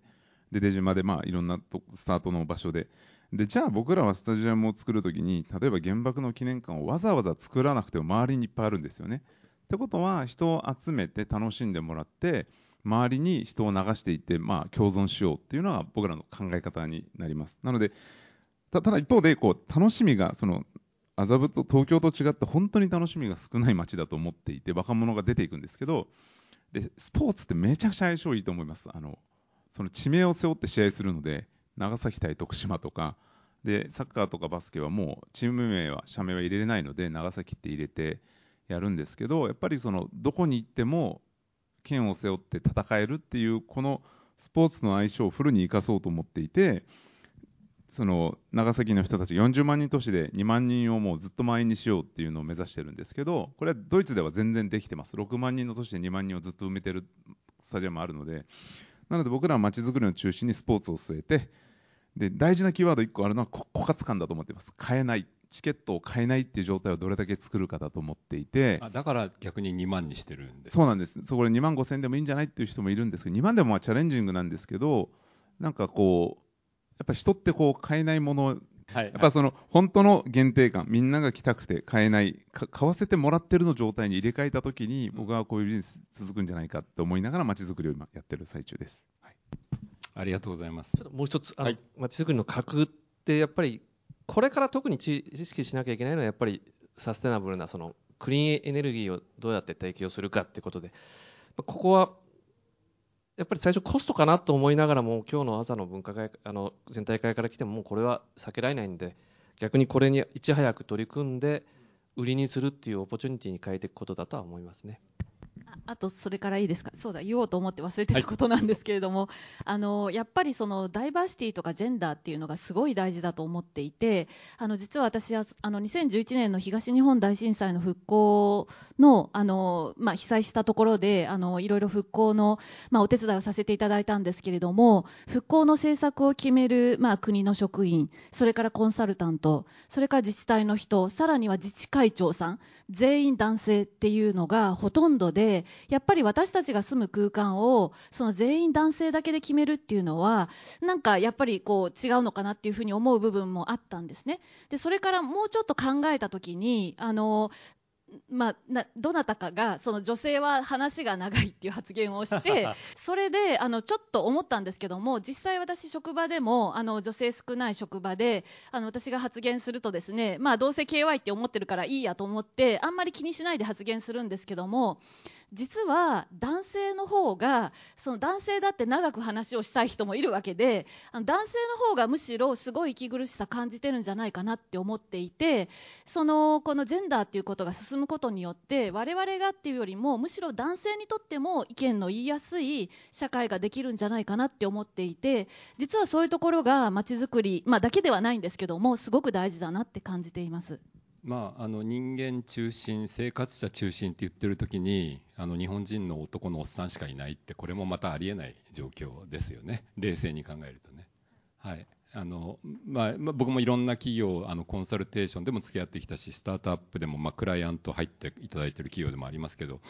で出島でまあいろんなとスタートの場所ででじゃあ僕らはスタジアムを作るときに例えば原爆の記念館をわざわざ作らなくても周りにいっぱいあるんですよね。ってことは人を集めて楽しんでもらって周りに人を流していって、まあ、共存しようっていうのが僕らの考え方になります。なのでただ一方でこう楽しみがその麻布と東京と違って本当に楽しみが少ない街だと思っていて若者が出ていくんですけどでスポーツってめちゃくちゃ相性いいと思いますあのその地名を背負って試合するので長崎対徳島とかでサッカーとかバスケはもうチーム名は社名は入れれないので長崎って入れてやるんですけどやっぱりそのどこに行っても剣を背負って戦えるっていうこのスポーツの相性をフルに生かそうと思っていてその長崎の人たち40万人都市で2万人をもうずっと満員にしようっていうのを目指してるんですけどこれはドイツでは全然できてます。6万人の都市で2万人をずっと埋めてるスタジアムあるのでなので僕らは街づくりの中心にスポーツを据えてで大事なキーワード1個あるのは枯渇感だと思ってます。買えない。チケットを買えないっていう状態をどれだけ作るかだと思っていてあだから逆に2万にしてるんで。そうなんです。そこで2万5000でもいいんじゃないっていう人もいるんですけど2万でもまあチャレンジングなんですけどなんかこうやっぱり人ってこう買えないもの、はい、やっぱその本当の限定感、みんなが来たくて買えない、買わせてもらってるの状態に入れ替えたときに、僕はこういうビジネス続くんじゃないかと思いながら、まちづくりを今やってる最中です。はい、ありがとうございます。もう一つ、まちづくりの格って、やっぱり、これから特に知識しなきゃいけないのは、やっぱりサステナブルなそのクリーンエネルギーをどうやって提供するかってことで、ここはやっぱり最初コストかなと思いながらも今日の朝の分科会あの全体会から来てももうこれは避けられないんで逆にこれにいち早く取り組んで売りにするっていうオポチュニティに変えていくことだとは思いますね。あとそれからいいですか？そうだ言おうと思って忘れてることなんですけれども、はい、あのやっぱりそのダイバーシティとかジェンダーっていうのがすごい大事だと思っていてあの実は私はあの2011年の東日本大震災の復興のあの、まあ、被災したところであのいろいろ復興の、まあ、お手伝いをさせていただいたんですけれども復興の政策を決める、まあ、国の職員それからコンサルタントそれから自治体の人さらには自治会長さん全員男性っていうのがほとんどででやっぱり私たちが住む空間をその全員男性だけで決めるっていうのはなんかやっぱりこう違うのかなっていうふうに思う部分もあったんですね。でそれからもうちょっと考えた時にあのまあ、などなたかがその女性は話が長いっていう発言をして それであのちょっと思ったんですけども実際私職場でもあの女性少ない職場であの私が発言するとですねまあどうせ KY って思ってるからいいやと思ってあんまり気にしないで発言するんですけども実は男性の方がその男性だって長く話をしたい人もいるわけであの男性の方がむしろすごい息苦しさ感じてるんじゃないかなって思っていてそのこのジェンダーっていうことが進むことによって我々がっていうよりもむしろ男性にとっても意見の言いやすい社会ができるんじゃないかなって思っていて実はそういうところがまちづくり、まあ、だけではないんですけどもすごく大事だなって感じています。まあ、あの人間中心生活者中心って言ってる時にあの日本人の男のおっさんしかいないってこれもまたありえない状況ですよね。冷静に考えるとね。はい。あのまあ、まあ、僕もいろんな企業あのコンサルテーションでも付き合ってきたしスタートアップでも、まあ、クライアント入っていただいている企業でもありますけど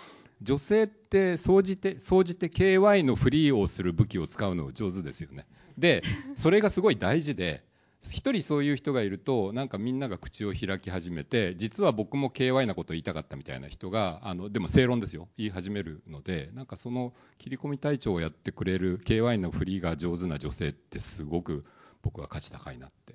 女性って総じて総じて KY のフリーをする武器を使うの上手ですよね。でそれがすごい大事で一人そういう人がいるとなんかみんなが口を開き始めて実は僕も KY なことを言いたかったみたいな人があのでも正論ですよ。言い始めるのでなんかその切り込み隊長をやってくれる KY のフリーが上手な女性ってすごく僕は価値高いなって、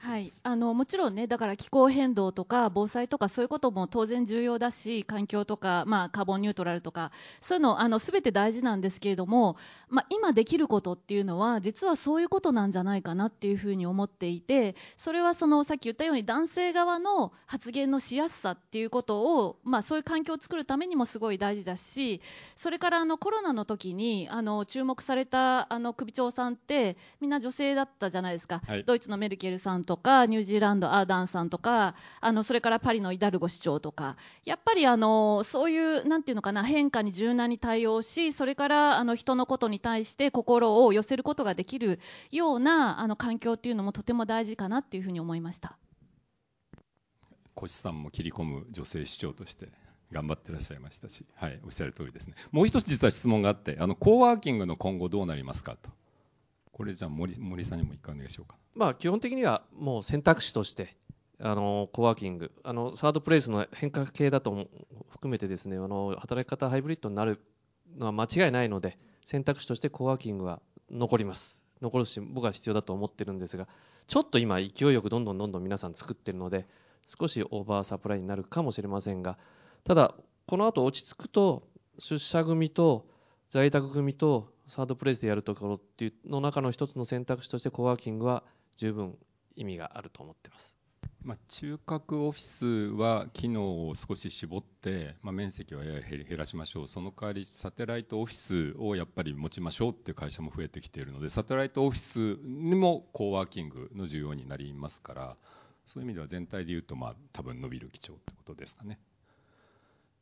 はい、あのもちろんねだから気候変動とか防災とかそういうことも当然重要だし環境とか、まあ、カーボンニュートラルとかそういうのあの全て大事なんですけれども、まあ、今できることっていうのは実はそういうことなんじゃないかなっていうふうに思っていてそれはそのさっき言ったように男性側の発言のしやすさっていうことを、まあ、そういう環境を作るためにもすごい大事だしそれからあのコロナの時にあの注目されたあの首長さんってみんな女性だったじゃないですか、はい、ドイツのメルケルさんさんとかニュージーランドアーダンさんとかあのそれからパリのイダルゴ市長とかやっぱりあのそういうなんていうのかな変化に柔軟に対応しそれからあの人のことに対して心を寄せることができるようなあの環境っていうのもとても大事かなっていうふうに思いました越さんも切り込む女性市長として頑張ってらっしゃいましたし、はい、おっしゃる通りですね。もう一つ実は質問があって、あのコーワーキングの今後どうなりますかと。これじゃあ森森さんにも一回お願いしようか。まあ基本的にはもう選択肢としてあのコワーキングあのサードプレイスの変化系だと含めてですねあの働き方ハイブリッドになるのは間違いないので選択肢としてコワーキングは残ります残るし僕は必要だと思ってるんですがちょっと今勢いよくどんどんどんどん皆さん作ってるので少しオーバーサプライになるかもしれませんがただこの後落ち着くと出社組と在宅組とサードプレイスでやるところっていうの中の一つの選択肢としてコワーキングは十分意味があると思ってます。まあ、中核オフィスは機能を少し絞って、まあ、面積はやや減らしましょう、その代わりサテライトオフィスをやっぱり持ちましょうっていう会社も増えてきているので、サテライトオフィスにもコワーキングの需要になりますから、そういう意味では全体でいうと、まあ多分伸びる基調ってことですかね。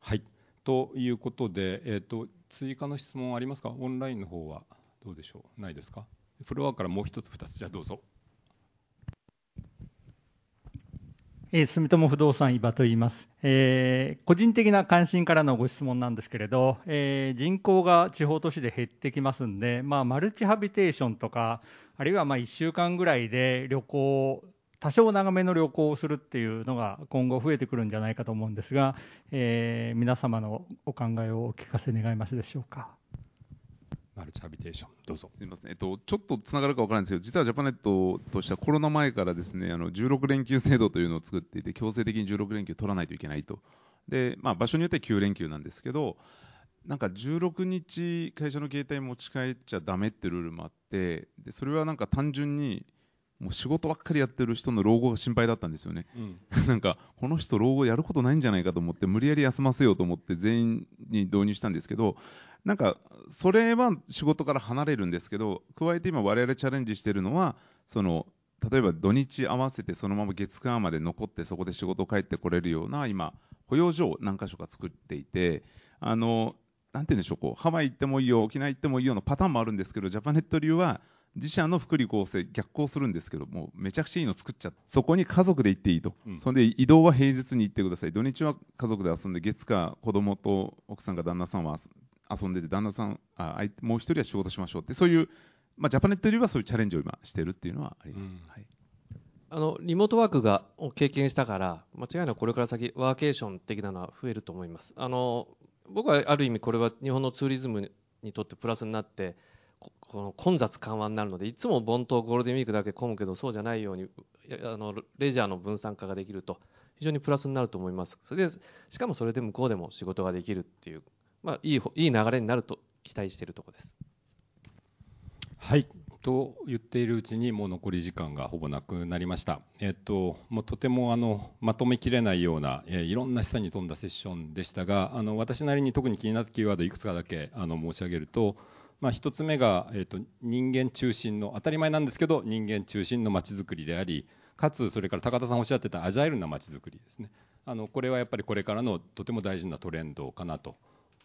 はいということで、えーと、追加の質問ありますか、オンラインの方はどうでしょう、ないですか、フロアからもう一つ、二つ、じゃあどうぞ。えー、住友不動産伊庭と言います、えー、個人的な関心からのご質問なんですけれど、えー、人口が地方都市で減ってきますんで、まあ、マルチハビテーションとか、あるいはまあ1週間ぐらいで旅行多少長めの旅行をするっていうのが今後増えてくるんじゃないかと思うんですが、えー、皆様のお考えをお聞かせ願いますでしょうか。マルチハビテーション、どうぞ。すみません、えっと、ちょっとつながるか分からないんですけど、実はジャパネットとしてはコロナ前からですね、あの16連休制度というのを作っていて、強制的に16連休取らないといけないと。で、まあ、場所によっては9連休なんですけど、なんか16日、会社の携帯持ち帰っちゃだめってルールもあって、でそれはなんか単純に、もう仕事ばっかりやってる人の老後が心配だったんですよね、うん、なんかこの人老後やることないんじゃないかと思って無理やり休ませようと思って全員に導入したんですけどなんかそれは仕事から離れるんですけど加えて今我々チャレンジしてるのはその例えば土日合わせてそのまま月間まで残ってそこで仕事帰ってこれるような今保養所を何箇所か作っていてあのなんて言うんでしょうこうハワイ行ってもいいよ沖縄行ってもいいよのパターンもあるんですけどジャパネット流は自社の福利厚生逆行するんですけどもめちゃくちゃいいの作っちゃってそこに家族で行っていいと、うん、それで移動は平日に行ってください。土日は家族で遊んで月か子供と奥さんが旦那さんは遊んでて旦那さんあもう一人は仕事しましょうってそういう、まあ、ジャパネットよりはそういうチャレンジを今してるっていうのはあります、うん、はい。あのリモートワークがを経験したから間違いなくこれから先ワーケーション的なのは増えると思います。あの僕はある意味これは日本のツーリズムにとってプラスになってこの混雑緩和になるのでいつも盆とゴールデンウィークだけ混むけどそうじゃないようにあのレジャーの分散化ができると非常にプラスになると思いますそれでしかもそれで向こうでも仕事ができるっていう、まあ、いいいい流れになると期待しているところです。はいと言っているうちにもう残り時間がほぼなくなりました。えっと、もうとてもあのまとめきれないような、え、いろんな示唆に富んだセッションでしたが、あの私なりに特に気になったキーワードいくつかだけあの申し上げると、まあ、1つ目が、えーと、人間中心の当たり前なんですけど人間中心のまちづくりでありかつそれから高田さんおっしゃってたアジャイルなまちづくりですね。あのこれはやっぱりこれからのとても大事なトレンドかなと。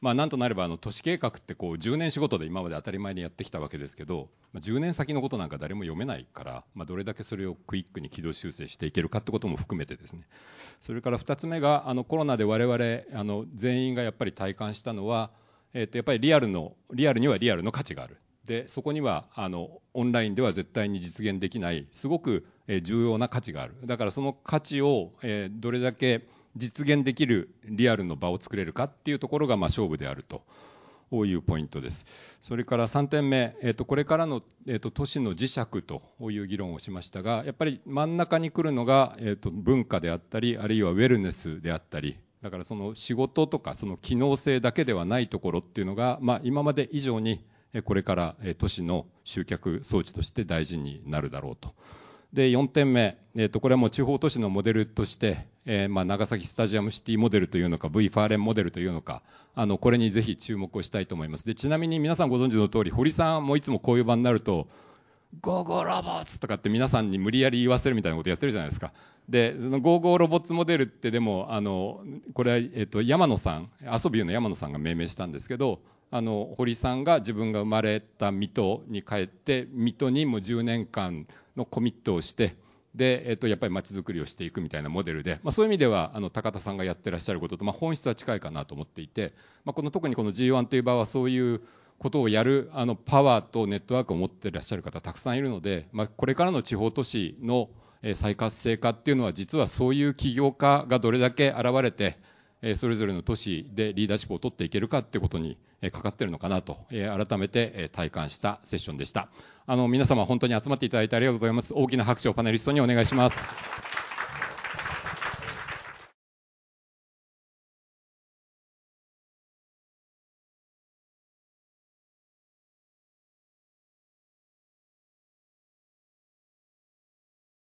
まあ、なんとなればあの都市計画ってこう10年仕事で今まで当たり前にやってきたわけですけど、まあ、10年先のことなんか誰も読めないから、まあ、どれだけそれをクイックに軌道修正していけるかってことも含めてですね。それから2つ目があのコロナで我々あの全員がやっぱり体感したのは、えー、とやっぱりリアルのリアルにはリアルの価値があるでそこにはあのオンラインでは絶対に実現できないすごく重要な価値があるだからその価値を、えー、どれだけ実現できるリアルの場を作れるかっていうところがまあ勝負であると。こういうポイントです。それから3点目、えー、とこれからの、えー、と都市の磁石という議論をしましたが、やっぱり真ん中に来るのが、えー、と文化であったり、あるいはウェルネスであったり、だからその仕事とかその機能性だけではないところっていうのが、まあ、今まで以上にこれから都市の集客装置として大事になるだろうと。で4点目、えー、とこれはもう地方都市のモデルとして、えー、まあ長崎スタジアムシティモデルというのか V ファーレンモデルというのかあのこれにぜひ注目をしたいと思いますでちなみに皆さんご存知の通り堀さんもいつもこういう場になるとゴーゴーロボッツとかって皆さんに無理やり言わせるみたいなことやってるじゃないですか。で、そのゴーゴーロボッツモデルってでも、あの、これは、えっと、山野さん、遊びの山野さんが命名したんですけど、あの、堀さんが自分が生まれた水戸に帰って、水戸にも10年間のコミットをして、で、えっと、やっぱり街づくりをしていくみたいなモデルで、まあ、そういう意味ではあの高田さんがやってらっしゃることと、まあ、本質は近いかなと思っていて、まあ、この特にこの G1 という場はそういうことをやるあのパワーとネットワークを持っていらっしゃる方たくさんいるので、まあ、これからの地方都市の再活性化っていうのは実はそういう起業家がどれだけ現れてそれぞれの都市でリーダーシップを取っていけるかっていうことにかかっているのかなと改めて体感したセッションでした。あの皆様本当に集まっていただいてありがとうございます。大きな拍手をパネリストにお願いします。